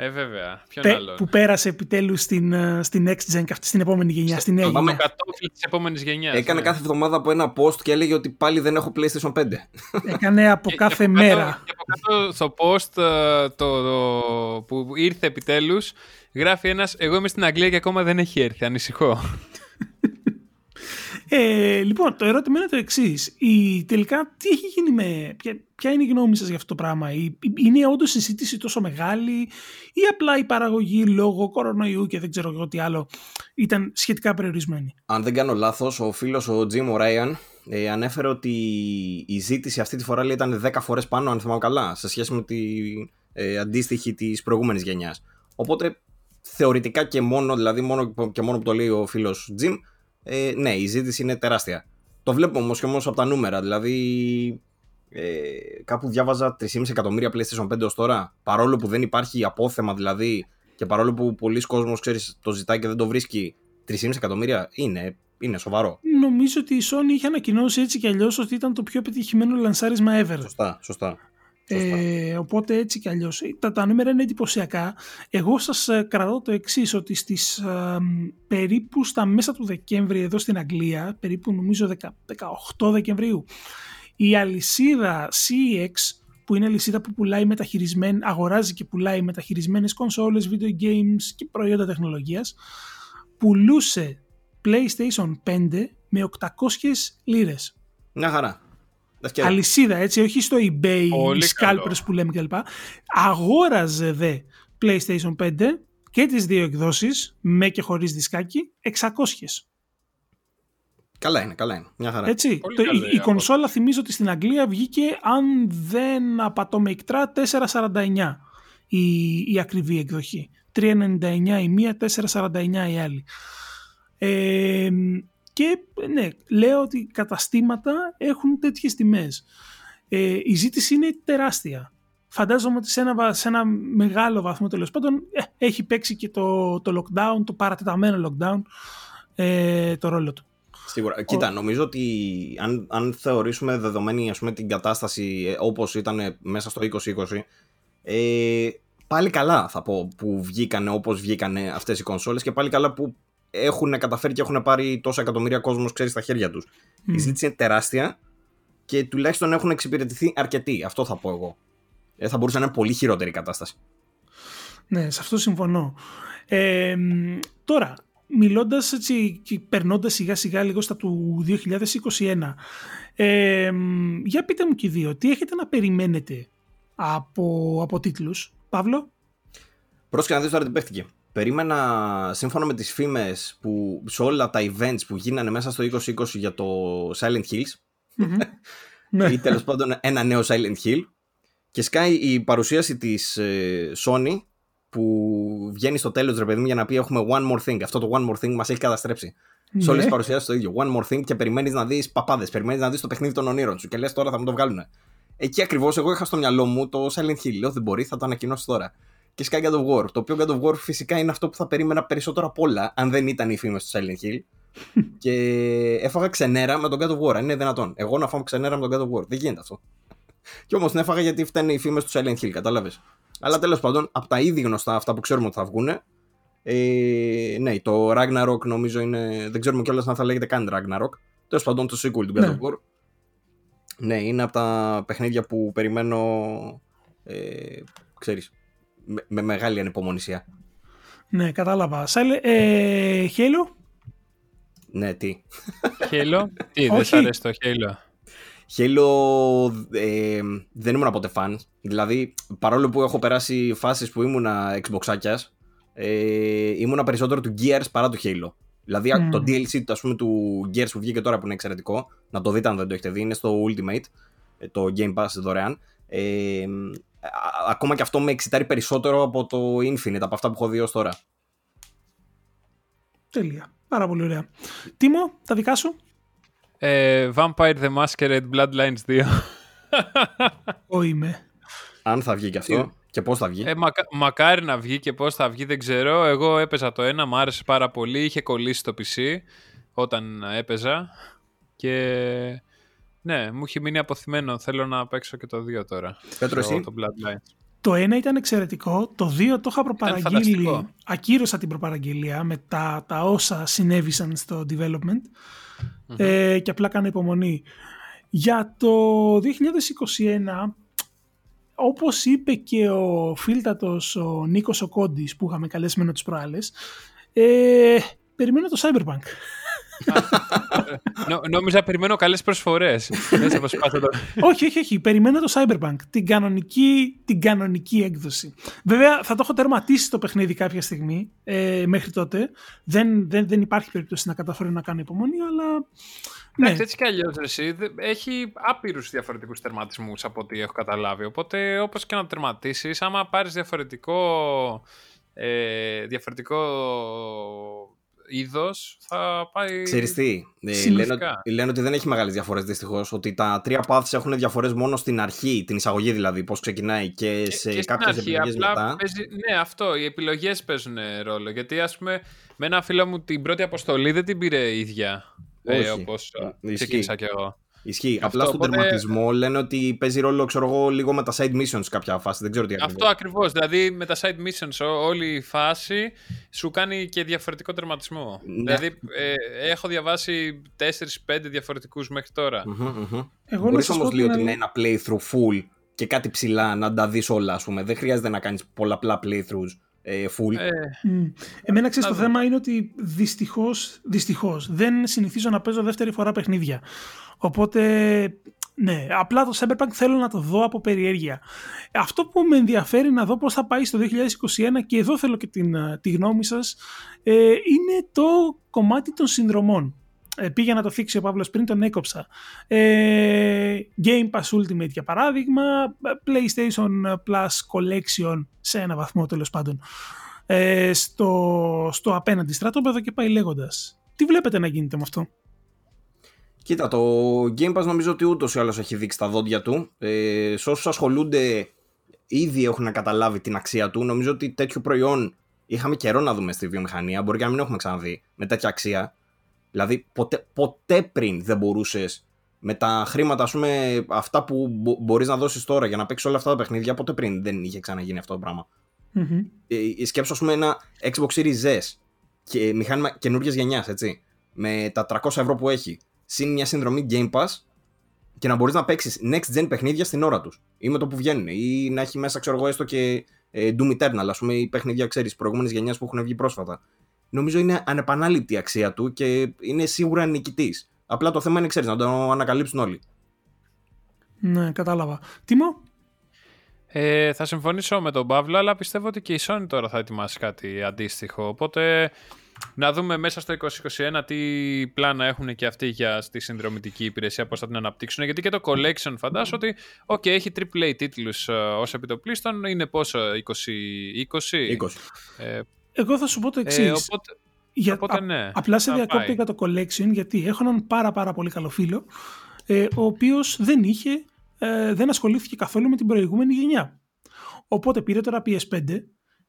Ε, βέβαια. Ποιον Πε- άλλον; που πέρασε επιτέλους στην, ε, στην Next Gen και αυτή στην επόμενη γενιά, στην νέα το Το γενιά. κατόφλι της επόμενης γενιάς. Έκανε ναι. κάθε εβδομάδα από ένα post και έλεγε ότι πάλι δεν έχω PlayStation 5. Έκανε από Και- κάθε και από κάτω- μέρα. Και από κάτω στο post ε, το, το- που ήρθε επιτέλους γράφει ένας «Εγώ είμαι στην Αγγλία και ακόμα δεν έχει έρθει, ανησυχώ». Ε, λοιπόν, το ερώτημα είναι το εξής. Τελικά, τι έχει γίνει με. Ποια, ποια είναι η γνώμη σας για αυτό το πράγμα, η, Είναι όντως η συζήτηση τόσο μεγάλη, ή απλά η παραγωγή λόγω κορονοϊού και δεν ξέρω εγώ τι άλλο ήταν σχετικά περιορισμένη; Αν δεν κάνω λάθος, ο φίλος ο Jim O'Ryan ε, ανέφερε ότι η ζήτηση αυτή τη φορά λέει, ήταν 10 φορές πάνω, αν θυμάμαι καλά, σε σχέση με τη ε, αντίστοιχη της προηγούμενης γενιάς. Οπότε, θεωρητικά και μόνο, δηλαδή μόνο, και μόνο που το λέει ο φίλος Jim, ε, ναι, η ζήτηση είναι τεράστια. Το βλέπουμε όμως και όμως από τα νούμερα, δηλαδή ε, κάπου διάβαζα 3,5 εκατομμύρια PlayStation 5 ως τώρα, παρόλο που δεν υπάρχει απόθεμα δηλαδή και παρόλο που πολλοί κόσμος ξέρεις, το ζητάει και δεν το βρίσκει 3,5 εκατομμύρια, είναι, είναι σοβαρό. Νομίζω ότι η Sony είχε ανακοινώσει έτσι κι αλλιώς ότι ήταν το πιο πετυχημένο λανσάρισμα ever. Σωστά, σωστά. Σωστά. Ε, οπότε έτσι κι αλλιώς τα, τα νούμερα είναι εντυπωσιακά εγώ σας ε, κρατώ το εξής ότι στις ε, περίπου στα μέσα του Δεκέμβρη εδώ στην Αγγλία περίπου νομίζω 10 18 Δεκεμβρίου η αλυσίδα CEX που είναι αλυσίδα που πουλάει μεταχειρισμέν, αγοράζει και πουλάει μεταχειρισμένες κονσόλες, video games και προϊόντα τεχνολογίας πουλούσε PlayStation 5 με 800 λίρες Μια χαρά. Ευκαιρία. αλυσίδα, έτσι, όχι στο eBay, Πολύ οι καλό. scalpers που λέμε κλπ. Αγόραζε δε PlayStation 5 και τις δύο εκδόσεις, με και χωρίς δισκάκι, 600. Καλά είναι, καλά είναι. Μια χαρά. Έτσι. Πολύ Το, καλή η, η απόδοση. κονσόλα θυμίζω ότι στην Αγγλία βγήκε, αν δεν απατώ με ικτρά, 449 η, η ακριβή εκδοχή. 399 η μία, 449 η άλλη. Ε, και ναι, λέω ότι καταστήματα έχουν τέτοιες τιμές. Ε, η ζήτηση είναι τεράστια. Φαντάζομαι ότι σε ένα, βα- σε ένα μεγάλο βαθμό τέλος πάντων ε, έχει παίξει και το, το lockdown, το παρατεταμένο lockdown, ε, το ρόλο του. Σίγουρα. Κοίτα, νομίζω ότι αν, αν θεωρήσουμε δεδομένη ας πούμε, την κατάσταση ε, όπως ήταν μέσα στο 2020, ε, πάλι καλά θα πω που βγήκανε όπως βγήκανε αυτές οι κονσόλες και πάλι καλά που έχουν καταφέρει και έχουν πάρει τόσα εκατομμύρια κόσμος ξέρεις στα χέρια τους. Μμ. Η ζήτηση είναι τεράστια και τουλάχιστον έχουν εξυπηρετηθεί αρκετοί. Αυτό θα πω εγώ. Ε, θα μπορούσε να είναι πολύ χειρότερη η κατάσταση. Ναι, σε αυτό συμφωνώ. Ε, μ, τώρα, μιλώντας έτσι και περνώντας σιγά σιγά λίγο στα του 2021, ε, μ, για πείτε μου και οι δύο, τι έχετε να περιμένετε από, από τίτλους, Παύλο; Πρόσεχε να δεις τώρα τι παίχτηκε. Περίμενα, σύμφωνα με τις φήμες που σε όλα τα events που γίνανε μέσα στο 2020 για το Silent Hills, ναι. ή τέλος πάντων ένα νέο Silent Hill, και σκάει η παρουσίαση της ε, Sony που βγαίνει στο τέλος ρε παιδί μου για να πει έχουμε one more thing. Αυτό το one more thing μας έχει καταστρέψει. Σε όλες Ναι. τι παρουσιάσεις το ίδιο. One more thing και περιμένεις να δεις παπάδες. Περιμένεις να δεις το παιχνίδι των ονείρων σου και λες τώρα θα μου το βγάλουν. Εκεί ακριβώς εγώ είχα στο μυαλό μου το Silent Hill. Λέω δεν μπορεί, θα το ανακοινώσεις τώρα. Και Sky God of War. Το οποίο God of War φυσικά είναι αυτό που θα περίμενα περισσότερο απ' όλα, αν δεν ήταν οι φήμες του Silent Hill. και έφαγα ξενέρα με τον God of War. Αν είναι δυνατόν. Εγώ να φάω ξενέρα με τον God of War. Δεν γίνεται αυτό. και όμως την έφαγα γιατί φταίνε οι φήμες του Silent Hill, κατάλαβες. Αλλά τέλος πάντων, από τα ήδη γνωστά αυτά που ξέρουμε ότι θα βγουν, ε, ναι, το Ragnarok νομίζω είναι. Δεν ξέρουμε κιόλας αν θα λέγεται καν Ragnarok. Τέλος πάντων, το sequel του God Ναι. of War. Ναι, είναι από τα παιχνίδια που περιμένω. Ε, ξέρεις, με, με μεγάλη ανυπομονησία. Ναι, κατάλαβα. Silent- ε, Halo. Ναι, τι. Halo. Τι, δεν Όχι. σ' αρέσει το Halo. Halo ε, δεν ήμουν ποτέ φαν. Δηλαδή, παρόλο που έχω περάσει φάσεις που ήμουνα Xboxάκιας, ε, ήμουνα περισσότερο του Gears παρά του Halo. Δηλαδή, Μμμ. το DLC ας πούμε, του Gears που βγήκε τώρα που είναι εξαιρετικό, να το δείτε αν δεν το έχετε δει, είναι στο Ultimate, ε, το Game Pass δωρεάν. Ε, α- ακόμα και αυτό με εξητάρει περισσότερο από το Infinite, από αυτά που έχω δει ως τώρα. Τέλεια. Πάρα πολύ ωραία. Τίμο, τα δικά σου; Ε, Vampire the Masquerade Bloodlines 2. Ο είμαι. Αν θα βγει και αυτό και πώς θα βγει. Ε, μακα- μακάρι να βγει και πώς θα βγει δεν ξέρω. Εγώ έπαιζα το ένα, μου άρεσε πάρα πολύ. Είχε κολλήσει το PC όταν έπαιζα. Και ναι, μου έχει μείνει αποθυμένο. Θέλω να παίξω και το 2 τώρα. Πέτρο, το, εσύ; το Bloodlines. Το ένα ήταν εξαιρετικό, το δύο το είχα προπαραγγείλει, φανταστικό. ακύρωσα την προπαραγγελία με τα, τα όσα συνέβησαν στο development ε, και απλά κάνω υπομονή. Για το 2021, όπως είπε και ο φίλτατος ο Νίκος ο Κόντης που είχαμε καλεσμένο τις προάλλες, ε, περιμένω το Cyberpunk. Νο, νόμιζα περιμένω καλές προσφορές. Δεν θα προσπάθω το... όχι, όχι, όχι. Περιμένω το Cyberpunk. Την κανονική, την κανονική έκδοση. Βέβαια, θα το έχω τερματίσει το παιχνίδι κάποια στιγμή. Ε, μέχρι τότε. Δεν, δεν, δεν υπάρχει περίπτωση να καταφέρω να κάνω υπομονή, αλλά. Ναι, Εντάξει, έτσι κι αλλιώς εσύ δε- έχει άπειρους διαφορετικούς τερματισμούς από ό,τι έχω καταλάβει. Οπότε, όπως και να το τερματίσεις, άμα πάρεις διαφορετικό, ε, διαφορετικό είδος, θα πάει. Ξέρεις τι, ε, λένε, Συνολικά. ότι- λένε ότι δεν έχει μεγάλες διαφορές δυστυχώς, ότι τα τρία paths έχουν διαφορές μόνο στην αρχή, την εισαγωγή δηλαδή, πώς ξεκινάει και σε και στην κάποιες αρχή, επιλογές απλά μετά. παίζει- ναι, αυτό. Οι επιλογές παίζουν ρόλο. Γιατί, ας πούμε, με ένα φίλο μου την πρώτη αποστολή δεν την πήρε ίδια. Ε, Όχι. Όπως Ισχύει. ξεκίνησα κι εγώ. Ισχύει. Αυτό, Απλά στον οπότε- τερματισμό λένε ότι παίζει ρόλο, ξέρω εγώ, λίγο με τα side missions σε κάποια φάση. Δεν ξέρω τι Αυτό ακριβώς. ακριβώς. Δηλαδή με τα side missions, ό- όλη η φάση σου κάνει και διαφορετικό τερματισμό. Ναι. Δηλαδή ε, έχω διαβάσει 4-5 διαφορετικούς μέχρι τώρα. Μμμ, μμμ. εγώ να Μπορείς σας όμως πω λέει την ότι είναι αλήθεια- ένα playthrough full και κάτι ψηλά να τα δεις όλα, ας πούμε. Δεν χρειάζεται να κάνεις πολλαπλά playthroughs ε, full. Ε, Μμ. Εμένα ξέρεις Να το δω. θέμα είναι ότι δυστυχώς, δυστυχώς δεν συνηθίζω να παίζω δεύτερη φορά παιχνίδια. Οπότε, ναι, απλά το Cyberpunk θέλω να το δω από περιέργεια. Αυτό που με ενδιαφέρει να δω πώς θα πάει στο 2021 και εδώ θέλω και την, ε, τη γνώμη σας, ε, είναι το κομμάτι των συνδρομών. Ε, πήγε να το θίξει ο Παύλος πριν, τον έκοψα. Ε, Game Pass Ultimate για παράδειγμα, PlayStation Plus Collection σε ένα βαθμό τέλος πάντων ε, στο, στο απέναντι στράτοπεδο και πάει λέγοντας. Τι βλέπετε να γίνεται με αυτό; Κοίτα, το Game Pass νομίζω ότι ούτως ή άλλως έχει δείξει τα δόντια του. Ε, σε όσους ασχολούνται ήδη έχουν καταλάβει την αξία του. Νομίζω ότι τέτοιο προϊόν είχαμε καιρό να δούμε στη βιομηχανία. Μπορεί και να μην έχουμε ξαναδεί με τέτοια αξία. Δηλαδή, ποτέ, ποτέ πριν δεν μπορούσες με τα χρήματα, ας πούμε, αυτά που μπο- μπορείς να δώσεις τώρα για να παίξεις όλα αυτά τα παιχνίδια, ποτέ πριν δεν είχε ξαναγίνει αυτό το πράγμα. Μμμ. Ε, σκέψου, ας πούμε, ένα Xbox Series S και μηχάνημα καινούργιας γενιάς, έτσι. Με τα 300 ευρώ που έχει, συν μια συνδρομή Game Pass και να μπορείς να παίξεις next gen παιχνίδια στην ώρα τους. Ή με το που βγαίνουν. Ή να έχει μέσα, ξέρω εγώ, έστω και ε, Doom Eternal, ας πούμε, ή παιχνίδια, ξέρεις, προηγούμενης γενιάς που έχουν βγει πρόσφατα. Νομίζω είναι ανεπανάληπτη η αξία του και είναι σίγουρα νικητής. Απλά το θέμα είναι, ξέρεις, να το ανακαλύψουν όλοι. Ναι, κατάλαβα. Τίμο, Ε, θα συμφωνήσω με τον Παύλο, αλλά πιστεύω ότι και η Sony τώρα θα ετοιμάσει κάτι αντίστοιχο. Οπότε να δούμε μέσα στο 2021 τι πλάνα έχουν και αυτοί για στη συνδρομητική υπηρεσία, πώς θα την αναπτύξουν. Γιατί και το Collection φαντάζομαι ότι okay, έχει AAA τίτλους ε, ως επιτοπλίστων. Είναι πόσο, 20? 20? 20. Ε, εγώ θα σου πω το εξής. ε, οπότε, Για, Οπότε α- ναι, απλά σε θα διακόπτω πάει. για το collection, γιατί έχω έναν πάρα πάρα πολύ καλό φίλο, ε, ο οποίος δεν είχε, ε, δεν ασχολήθηκε καθόλου με την προηγούμενη γενιά. Οπότε πήρε τώρα PS5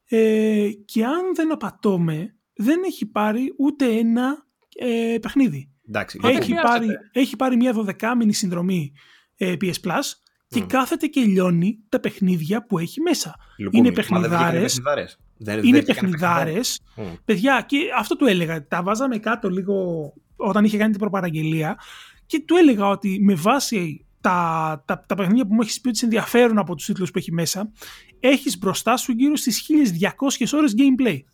ες, και αν δεν απατώμε, δεν έχει πάρει ούτε ένα ε, παιχνίδι. Εντάξει, Μα δεν Έχει χρειάζεται. πάρει, έχει πάρει μια 12μηνη συνδρομή ε, PS Plus και Μμ. κάθεται και λιώνει τα παιχνίδια που έχει μέσα. λουκούμι. είναι Μα δεν βγήκανε παιχνιδάρες. Παιχνιδάρες. Δεν- δεν είναι βγήκανε παιχνιδάρες. παιχνιδάρες. Μμ. Παιδιά, και αυτό του έλεγα. Τα βάζαμε κάτω λίγο όταν είχε κάνει την προπαραγγελία και του έλεγα ότι με βάση τα, τα, τα παιχνίδια που μου έχεις πει ότι σε ενδιαφέρουν από τους τίτλους που έχει μέσα, έχεις μπροστά σου γύρω στις 1200 ώρες gameplay.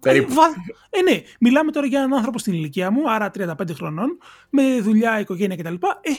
Περίπου. Ε, βα- Ε, ναι, μιλάμε τώρα για έναν άνθρωπο στην ηλικία μου, άρα 35 χρονών, με δουλειά, οικογένεια κτλ. Ε,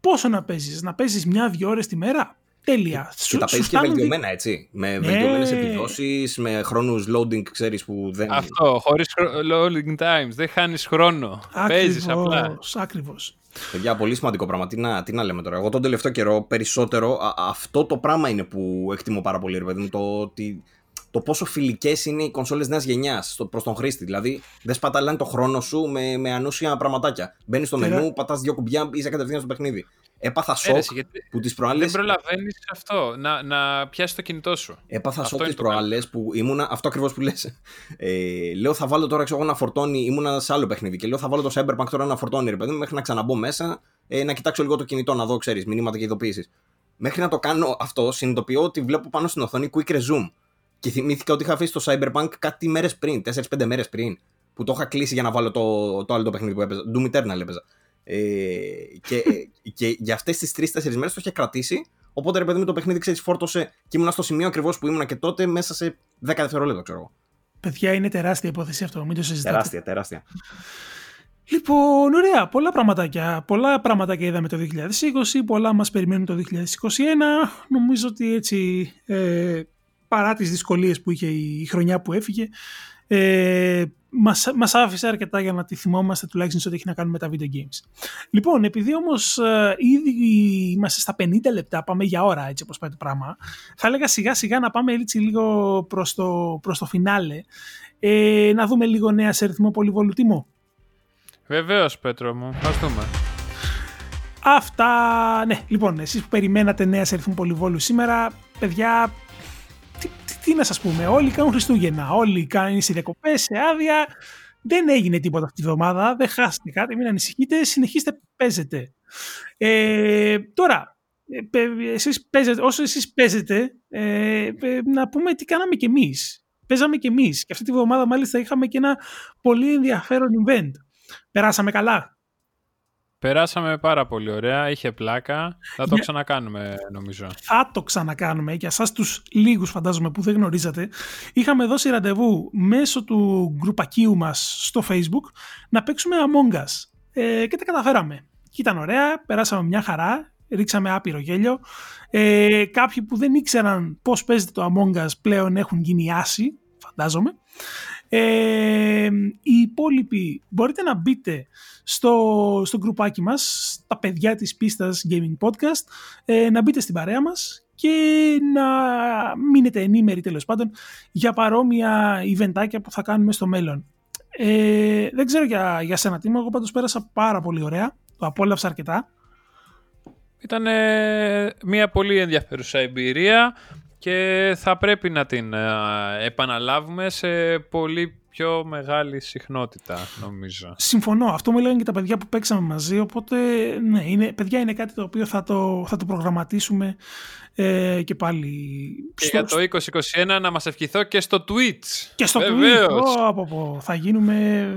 πόσο να παίζεις, να παίζεις μια-δυο ώρες τη μέρα; Τέλεια. Και τα παίζεις και φτάνουν δι- βελτιωμένα, έτσι. Με Ναι. βελτιωμένες επιδόσεις, με χρόνους loading, ξέρεις που δεν. Αυτό, χωρίς χρο- loading times, δεν χάνεις χρόνο. Παίζεις απλά. Ακριβώς, Ακριβώς. Παιδιά, πολύ σημαντικό πράγμα. Τι να, τι να λέμε τώρα. Εγώ τον τελευταίο καιρό περισσότερο α- αυτό το πράγμα είναι που εκτιμώ πάρα πολύ, ρε παιδί μου. Το, ότι, το πόσο φιλικές είναι οι κονσόλες νέας γενιάς προς τον χρήστη. Δηλαδή, δεν σπαταλάνε το χρόνο σου με, με ανούσια πραγματάκια. Μπαίνεις στο Τερα- μενού, πατάς δύο κουμπιά, είσαι κατευθείαν στο παιχνίδι. Έπαθα Ε, σοκ ρε, εσύ, γιατί που τις προάλλε. Δεν προλαβαίνεις αυτό, να, να πιάσεις το κινητό σου. Έπαθα Αυτό σοκ είναι τις το προάλλες που ήμουνα. Αυτό ακριβώς που λες. Ε, λέω θα βάλω τώρα ξέρω, εγώ, να φορτώνει. Ήμουνα σε άλλο παιχνίδι και λέω θα βάλω το Cyberpunk τώρα να φορτώνει ρε παιδί μου μέχρι να ξαναμπω μέσα ε, να κοιτάξω λίγο το κινητό να δω, ξέρεις, μηνύματα και ειδοποιήσει. Μέχρι να το κάνω αυτό, συνειδητοποιώ ότι βλέπω πάνω στην οθόνη quick resume. Και θυμήθηκα ότι είχα αφήσει το Cyberpunk κάτι μέρες πριν, 4-5 μέρες πριν. Που το είχα κλείσει για να βάλω το, το άλλο το παιχνίδι που έπαιζα. Doom Eternal έπαιζα. Ε, και, ε, και για αυτές τις 3-4 μέρες το είχε κρατήσει. Οπότε ρε παιδί μου το παιχνίδι ξέρεις, φόρτωσε και ήμουνα στο σημείο ακριβώς που ήμουνα και τότε μέσα σε 10 δευτερόλεπτα, ξέρω εγώ. Παιδιά, είναι τεράστια υπόθεση αυτό, μην το συζητάτε. Τεράστια, τεράστια. Λοιπόν, ωραία, πολλά πραγματάκια. Πολλά πραγματάκια είδαμε το 2020, πολλά μας περιμένουν το 2021. Νομίζω ότι έτσι, ε, παρά τις δυσκολίες που είχε η, η χρονιά που έφυγε, ε, μας, μας άφησε αρκετά για να τη θυμόμαστε τουλάχιστον σε ό,τι έχει να κάνουμε με τα video games. Λοιπόν, επειδή όμως ε, ήδη είμαστε στα 50 λεπτά, πάμε για ώρα έτσι όπως πάει το πράγμα, θα έλεγα σιγά σιγά να πάμε έτσι λίγο προς το, προς το φινάλε, ε, να δούμε λίγο νέα σε ρυθμό πολυβόλου τιμό. Βεβαίως, Πέτρο μου. Ας δούμε. Αυτά, ναι, λοιπόν, εσείς που περιμένατε νέα σε ρυθμό πολυβόλου σήμερα, παιδιά, τι, τι, τι να σας πούμε, όλοι κάνουν Χριστούγεννα, όλοι κάνουν σε διακοπές, σε άδεια, δεν έγινε τίποτα αυτή τη βδομάδα, δεν χάσετε κάτι, μην ανησυχείτε, συνεχίστε, παίζετε. Ε, τώρα, ε, παι- εσείς παίζετε, όσο εσείς παίζετε, ε, ε, να πούμε τι κάναμε κι εμείς. Παίζαμε κι εμείς και αυτή τη βδομάδα μάλιστα είχαμε και ένα πολύ ενδιαφέρον event. Περάσαμε καλά; Περάσαμε πάρα πολύ ωραία, είχε πλάκα. Θα το Για- ξανακάνουμε νομίζω. θα το ξανακάνουμε για σας τους λίγους φαντάζομαι που δεν γνωρίζατε. Είχαμε δώσει ραντεβού μέσω του γκρουπακίου μας στο facebook να παίξουμε Among Us. Ε, και τα καταφέραμε. Και ήταν ωραία, περάσαμε μια χαρά ρίξαμε άπειρο γέλιο. Ε, κάποιοι που δεν ήξεραν πώς παίζεται το Among Us πλέον έχουν γίνει άσοι φαντάζομαι ε, οι υπόλοιποι μπορείτε να μπείτε στο, στο γκρουπάκι μας, τα παιδιά της πίστας Gaming Podcast, ε, να μπείτε στην παρέα μας και να μείνετε ενήμεροι τέλος πάντων για παρόμοια eventάκια που θα κάνουμε στο μέλλον. Ε, δεν ξέρω για, για σένα Τίμω, εγώ πάντως πέρασα πάρα πολύ ωραία, το απόλαυσα αρκετά. Ήταν μια πολύ ενδιαφέρουσα εμπειρία και θα πρέπει να την ε, επαναλάβουμε σε πολύ πιο μεγάλη συχνότητα νομίζω. Συμφωνώ, αυτό μου λένε και τα παιδιά που παίξαμε μαζί, οπότε ναι, είναι, παιδιά είναι κάτι το οποίο θα το, θα το προγραμματίσουμε ε, και πάλι Και στο- για το 2021 να μας ευχηθώ και στο Twitch. Και στο Βεβαίως. Twitch. Ω, πω, πω. Θα γίνουμε.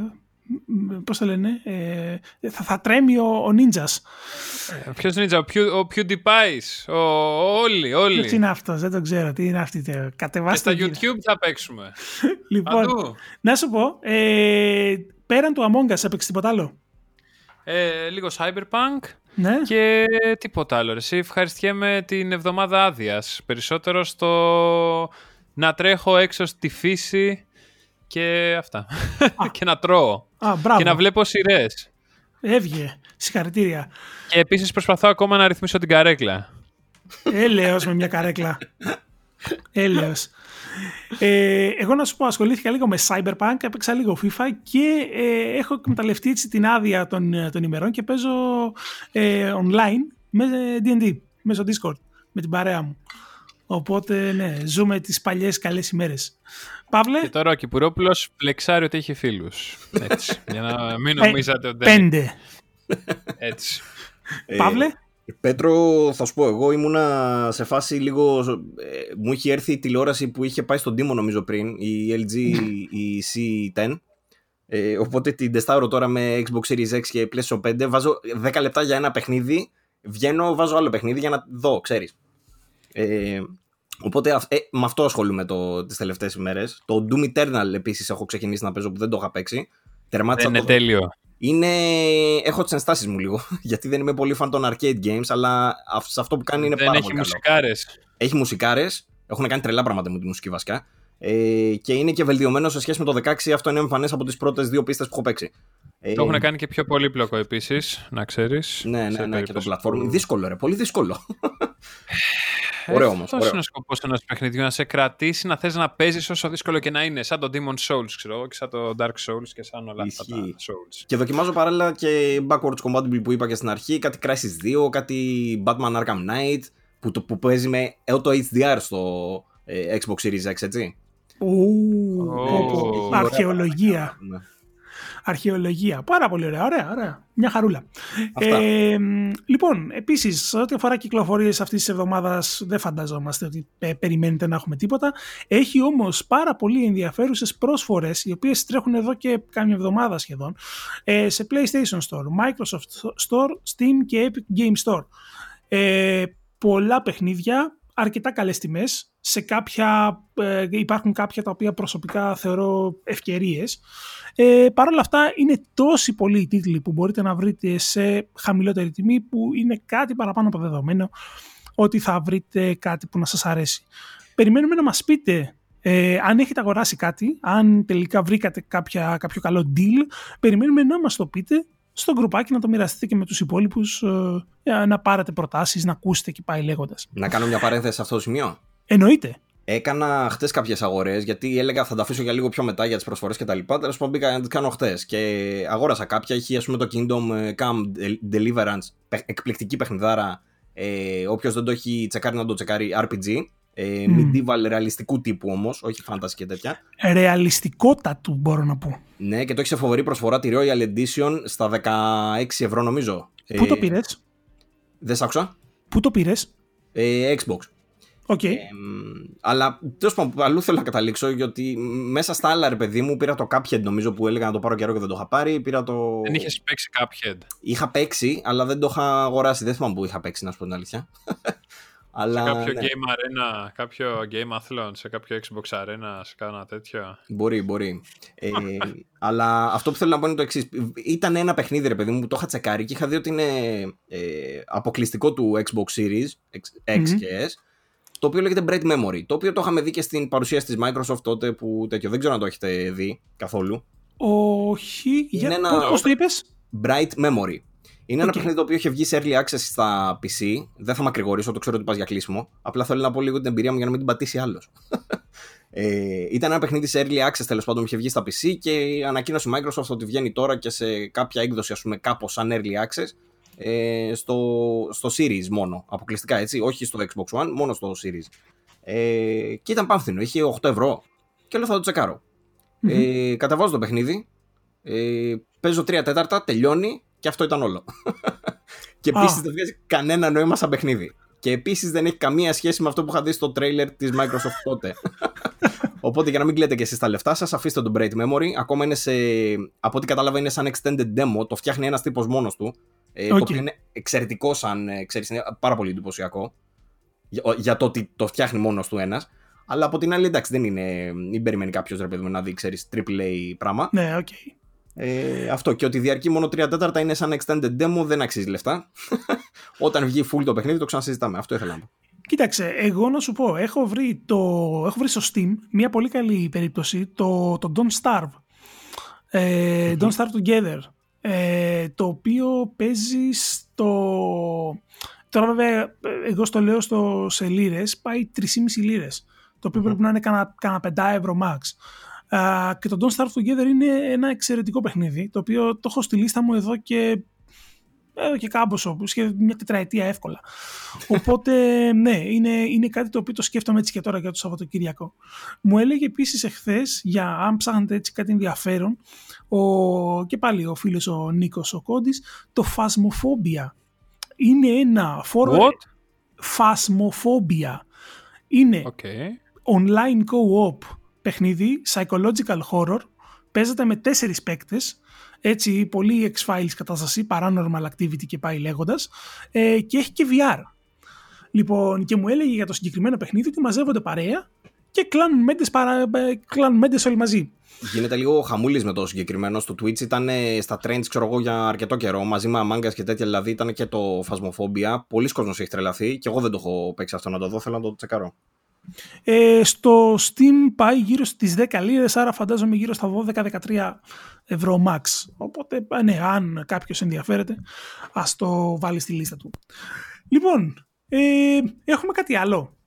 Πώς το λένε, ε, θα, θα τρέμει ο, ο Ninjas. Ποιος είναι ο, Pew, ο PewDiePie, ο, όλοι, όλοι. Ποιος είναι αυτός, δεν το ξέρω. Τι είναι αυτή. τε- Και Κατεβάστε στα το, κύριε. YouTube θα παίξουμε. Λοιπόν, Παντού. να σου πω, ε, πέραν του Among Us έπαιξε τίποτα άλλο; Ε, λίγο Cyberpunk Ναι. και τίποτα άλλο. ρε. Εσύ ευχαριστιέμαι την εβδομάδα άδειας. Περισσότερο στο να τρέχω έξω στη φύση και αυτά. και να τρώω. Α, μπράβο. Και να βλέπω σειρές. Έβγε. Συγχαρητήρια. Και επίσης προσπαθώ ακόμα να ρυθμίσω την καρέκλα. Έλεος με μια καρέκλα. Έλεος. Ε, εγώ να σου πω, ασχολήθηκα λίγο με Cyberpunk, έπαιξα λίγο FIFA και ε, έχω εκμεταλλευτεί έτσι την άδεια των, των ημερών και παίζω ε, online με D&D, μέσω Discord, με την παρέα μου. Οπότε, ναι, ζούμε τις παλιές καλές ημέρες. Παύλε; Και τώρα ο Κυπουρόπουλος πλεξάρει ότι έχει φίλους. Έτσι, για να μην Ε, νομίζατε ότι... Πέντε. Έτσι. Ε, Παύλε; Πέτρο, θα σου πω, εγώ ήμουνα σε φάση λίγο. ε, μου είχε έρθει η τηλεόραση που είχε πάει στον Τίμο νομίζω πριν, η LG, η C10. Ε, οπότε την τεστάρω τώρα με Xbox Series X και PlayStation 5. Βάζω 10 λεπτά για ένα παιχνίδι. Βγαίνω, βάζω άλλο παιχνίδι για να δω, ξέρεις. Ε, οπότε αυ- ε, με αυτό ασχολούμαι το, τις τελευταίες ημέρες. Το Doom Eternal επίσης έχω ξεκινήσει να παίζω που δεν το είχα παίξει. Τερμάτισα Δεν είναι το, τέλειο. είναι... Έχω τις ενστάσεις μου λίγο. Γιατί δεν είμαι πολύ fan των arcade games, αλλά αυ- σε αυτό που κάνει είναι Δεν πάρα έχει πολύ καλό. μουσικάρες. Έχει μουσικάρες. Έχουν κάνει τρελά πράγματα με τη μουσική βασικά. Ε, και είναι και βελτιωμένο σε σχέση με το 16. Αυτό είναι εμφανές από τις πρώτες δύο πίστες που έχω παίξει. Ε, Το έχουν κάνει και πιο πολύπλοκο επίσης, να ξέρεις. Ναι, ναι, ναι, και το platform. Δύσκολο, ρε. Πολύ δύσκολο. Ωραίο όμως, Αυτός ωραίο. είναι ο σκοπός ενός παιχνιδιού, να σε κρατήσει, να θες να παίζεις όσο δύσκολο και να είναι. Σαν το Demon Souls, ξέρω εγώ, και σαν το Dark Souls και σαν όλα αυτά τα Ισχύει. Souls. και δοκιμάζω παράλληλα και backwards compatible που είπα και στην αρχή. Κάτι Crisis 2, κάτι Batman Arkham Knight. Που, το, που παίζει με auto HDR στο ε, Xbox Series X, έτσι. Ου, Ω, πω, πω. ωραία Αρχαιολογία. Ναι. Αρχαιολογία. Πάρα πολύ ωραία, ωραία, ωραία. Μια χαρούλα. Αυτά. Ε, μ, λοιπόν, επίσης, σε ό,τι αφορά κυκλοφορίες αυτής της εβδομάδας, δεν φανταζόμαστε ότι ε, περιμένετε να έχουμε τίποτα. Έχει όμως πάρα πολύ ενδιαφέρουσες πρόσφορες, οι οποίες τρέχουν εδώ και κάμια εβδομάδα σχεδόν, ε, σε PlayStation Store, Microsoft Store, Steam και Epic Game Store. Ε, πολλά παιχνίδια, αρκετά καλές τιμές. Σε κάποια, ε, υπάρχουν κάποια τα οποία προσωπικά θεωρώ ευκαιρίες. Ε, Παρ' όλα αυτά είναι τόσοι πολλοί οι τίτλοι που μπορείτε να βρείτε σε χαμηλότερη τιμή που είναι κάτι παραπάνω από δεδομένο ότι θα βρείτε κάτι που να σας αρέσει. Περιμένουμε να μας πείτε ε, αν έχετε αγοράσει κάτι, αν τελικά βρήκατε κάποια, κάποιο καλό deal, περιμένουμε να μας το πείτε στο γκρουπάκι να το μοιραστείτε και με τους υπόλοιπους ε, για να πάρετε προτάσεις, να ακούσετε και πάει λέγοντας. Να κάνω μια παρένθεση σε αυτό το σημείο. Εννοείται. Έκανα χτες κάποιες αγορές γιατί έλεγα θα τα αφήσω για λίγο πιο μετά για τις προσφορές και τα λοιπά. Τέλος πάντων μπήκα να τις κάνω χτες και αγόρασα κάποια. Είχε ας πούμε το Kingdom ε, Come Deliverance, πε- εκπληκτική παιχνιδάρα. Ε, Όποιος δεν το έχει τσεκάρει να το τσεκάρει RPG. Ε, Μμμ. medieval ρεαλιστικού τύπου όμως, όχι fantasy και τέτοια. Ρεαλιστικότατου μπορώ να πω. Ναι, και το έχεις σε φοβερή προσφορά τη Royal Edition στα 16 ευρώ νομίζω. Πού το Ε, πήρες; Δεν σ' άκουσα. Πού το πήρες; Ε, Xbox. Ok. Ε, μ, αλλά τέλος πάντων, αλλού θέλω να καταλήξω γιατί μέσα στα άλλα ρε παιδί μου πήρα το Cuphead νομίζω που έλεγα να το πάρω καιρό και δεν το είχα πάρει. Πήρα το. Δεν είχες παίξει Cuphead. Είχα παίξει, αλλά δεν το είχα αγοράσει. Δεν θυμάμαι που είχα παίξει, να σου πω την αλήθεια. Αλλά. σε κάποιο ναι, Game Arena, κάποιο Game Athlon, σε κάποιο Xbox Arena, σε κάνα τέτοιο. Μπορεί, μπορεί. Ε, αλλά αυτό που θέλω να πω είναι το εξής. Ήταν ένα παιχνίδι, ρε παιδί μου, που το είχα τσεκάρει και είχα δει ότι είναι ε, αποκλειστικό του Xbox Series X, X Μμμ. και S. Το οποίο λέγεται Bright Memory. Το οποίο το είχαμε δει και στην παρουσίαση της Microsoft τότε που τέτοιο. Δεν ξέρω αν το έχετε δει καθόλου. Όχι. Για... ένα- Πώς, πώς το είπες; Bright Memory. Είναι ένα Οκ. παιχνίδι το οποίο είχε βγει σε early access στα PC. Δεν θα μακρηγορήσω, το ξέρω ότι πας για κλείσιμο. Απλά θέλω να πω λίγο την εμπειρία μου για να μην την πατήσει άλλος. ε, ήταν ένα παιχνίδι σε early access τέλος πάντων που είχε βγει στα PC και ανακοίνωσε η Microsoft ότι βγαίνει τώρα και σε κάποια έκδοση, ας πούμε, κάπως σαν early access ε, στο, στο Series μόνο. Αποκλειστικά έτσι, όχι στο Xbox One, μόνο στο Series. Ε, και ήταν πάμφθηνο, είχε 8 ευρώ. Και λέω θα το τσεκάρω. Μμμ. Ε, κατεβάζω το παιχνίδι. Ε, παίζω 3 τέταρτα, τελειώνει και αυτό ήταν όλο. και Α. επίσης δεν βγάζει κανένα νόημα σαν παιχνίδι. Και επίσης δεν έχει καμία σχέση με αυτό που είχα δει στο τρέιλερ της Microsoft τότε. Οπότε για να μην κλαίτε και εσείς τα λεφτά σας, αφήστε τον Bright Memory. Ακόμα είναι σε. Από ό,τι κατάλαβα είναι σαν extended demo. Το φτιάχνει ένας τύπος μόνος του. Ε, Το Οκ. οποίο είναι εξαιρετικό σαν. ε, Ξέρεις, είναι πάρα πολύ εντυπωσιακό. Για, για το ότι το φτιάχνει μόνος του ένας. Αλλά από την άλλη, εντάξει, δεν είναι. Μην περιμένει κάποιος ρε παιδί μου να δει, ξέρεις, AAA πράγμα. Ναι, οκ. Ε, αυτό και ότι διαρκεί μόνο 3 τέταρτα είναι σαν extended demo, δεν αξίζει λεφτά. Όταν βγει full το παιχνίδι, το ξανασυζητάμε. Αυτό ήθελα να πω. Κοίταξε, εγώ να σου πω, έχω βρει, το, έχω βρει στο Steam μια πολύ καλή περίπτωση, το, το Don't Starve. Ε, Don't Starve Together. Ε, το οποίο παίζει στο... Τώρα βέβαια, εγώ στο λέω στο, σε λίρες, πάει 3,5 λίρες το οποίο πρέπει να είναι κάνα, κάνα 5 ευρώ max. Uh, και το Don't Starve Together είναι ένα εξαιρετικό παιχνίδι, το οποίο το έχω στη λίστα μου εδώ και ε, και κάμποσο, και μια τετραετία εύκολα. Οπότε, ναι, είναι, είναι κάτι το οποίο το σκέφτομαι έτσι και τώρα για το Σαββατοκύριακο. Μου έλεγε επίσης εχθές, για αν ψάχνετε έτσι κάτι ενδιαφέρον, ο, και πάλι ο φίλος ο Νίκος ο Κόντι, το Phasmophobia. Είναι ένα φόρο. What? Phasmophobia. Είναι Okay. online co-op παιχνίδι, psychological horror, παίζεται με τέσσερις παίκτες, έτσι πολύ X-Files κατάσταση, paranormal activity και πάει λέγοντας, ε, και έχει και VR. Λοιπόν, και μου έλεγε για το συγκεκριμένο παιχνίδι ότι μαζεύονται παρέα και κλάνουν μέντες, παρα, ε, κλάνουν μέντες όλοι μαζί. Γίνεται λίγο χαμούλης με το συγκεκριμένο στο Twitch. Ήταν ε, στα trends, ξέρω εγώ, για αρκετό καιρό. Μαζί με Among Us και τέτοια. Δηλαδή ήταν και το Phasmophobia. Πολλοί κόσμος έχει τρελαθεί και εγώ δεν το έχω παίξει αυτό να το δω. Θέλω να το τσεκαρώ. Ε, στο Steam πάει γύρω στις 10 λίρες, άρα φαντάζομαι γύρω στα 12-13 ευρώ max. Οπότε, ε, ναι, αν κάποιος ενδιαφέρεται, ας το βάλει στη λίστα του. Λοιπόν, ε, έχουμε κάτι άλλο.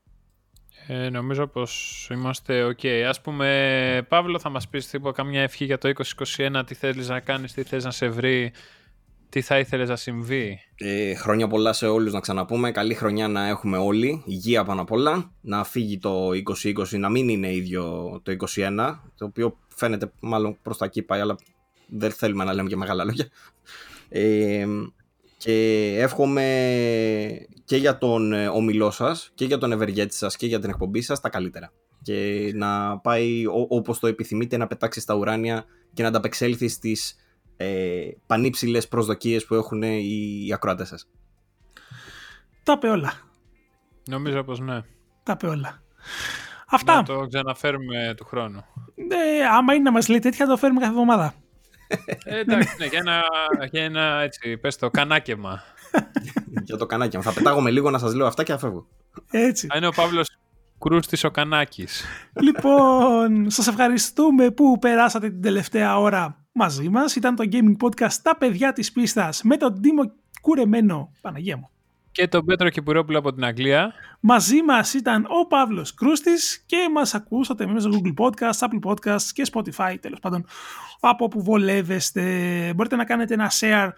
Ε, νομίζω πως είμαστε ok. Ας πούμε, Παύλο, θα μας πεις τίποτα, καμιά ευχή για το 2021, τι θέλεις να κάνεις, τι θες να σε βρει, τι θα ήθελες να συμβεί; Ε, χρόνια πολλά σε όλους να ξαναπούμε. Καλή χρονιά να έχουμε όλοι. Υγεία πάνω απ' όλα. Να φύγει το 2020, να μην είναι ίδιο το 2021, το οποίο φαίνεται μάλλον προς τα εκεί πάει, αλλά δεν θέλουμε να λέμε και μεγάλα λόγια. Ε, και εύχομαι και για τον ε, ομιλό σας και για τον ευεργέτη σας και για την εκπομπή σας τα καλύτερα. Και να πάει ό- όπως το επιθυμείτε να πετάξει στα ουράνια και να ανταπεξέλθει στις ε, πανύψηλες προσδοκίες που έχουν οι, οι ακροατές σας. Τα είπε όλα. Νομίζω πως ναι. Τα είπε όλα. Αυτά. Να το ξαναφέρουμε του χρόνου. Ε, άμα είναι να μας λέει τέτοια, θα το φέρουμε κάθε εβδομάδα. Ε, εντάξει, ναι, για ένα, για ένα έτσι, πες το, κανάκεμα. για το κανάκι μου. Θα πετάγομαι λίγο να σας λέω αυτά και θα φεύγω. Έτσι. Α, είναι ο Παύλος Κρούστης ο Κανάκης. λοιπόν, σας ευχαριστούμε που περάσατε την τελευταία ώρα μαζί μας. Ήταν το Gaming Podcast «Τα παιδιά της πίστας» με τον Τίμο Κουρεμένο, Παναγία μου. Και τον Πέτρο Κυπουρόπουλο από την Αγγλία. Μαζί μας ήταν ο Παύλος Κρούστης και μας ακούσατε μέσα στο Google Podcasts, Apple Podcasts και Spotify, τέλος πάντων, από όπου βολεύεστε. Μπορείτε να κάνετε ένα share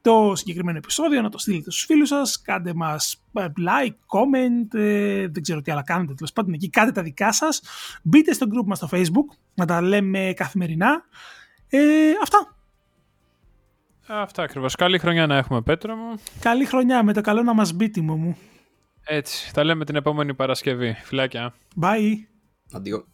το συγκεκριμένο επεισόδιο, να το στείλετε στους φίλους σας, κάντε μας ε, like, comment, ε, δεν ξέρω τι άλλα κάνετε, τέλος πάντων εκεί κάντε τα δικά σας. Μπείτε στο group μας στο Facebook, να τα λέμε καθημερινά. Ε, αυτά. Αυτά ακριβώς. Καλή χρονιά να έχουμε, Πέτρο μου. Καλή χρονιά με το καλό να μας μπει τίμο μου. Έτσι, τα λέμε την επόμενη Παρασκευή. Φιλάκια. Bye. Αντίο.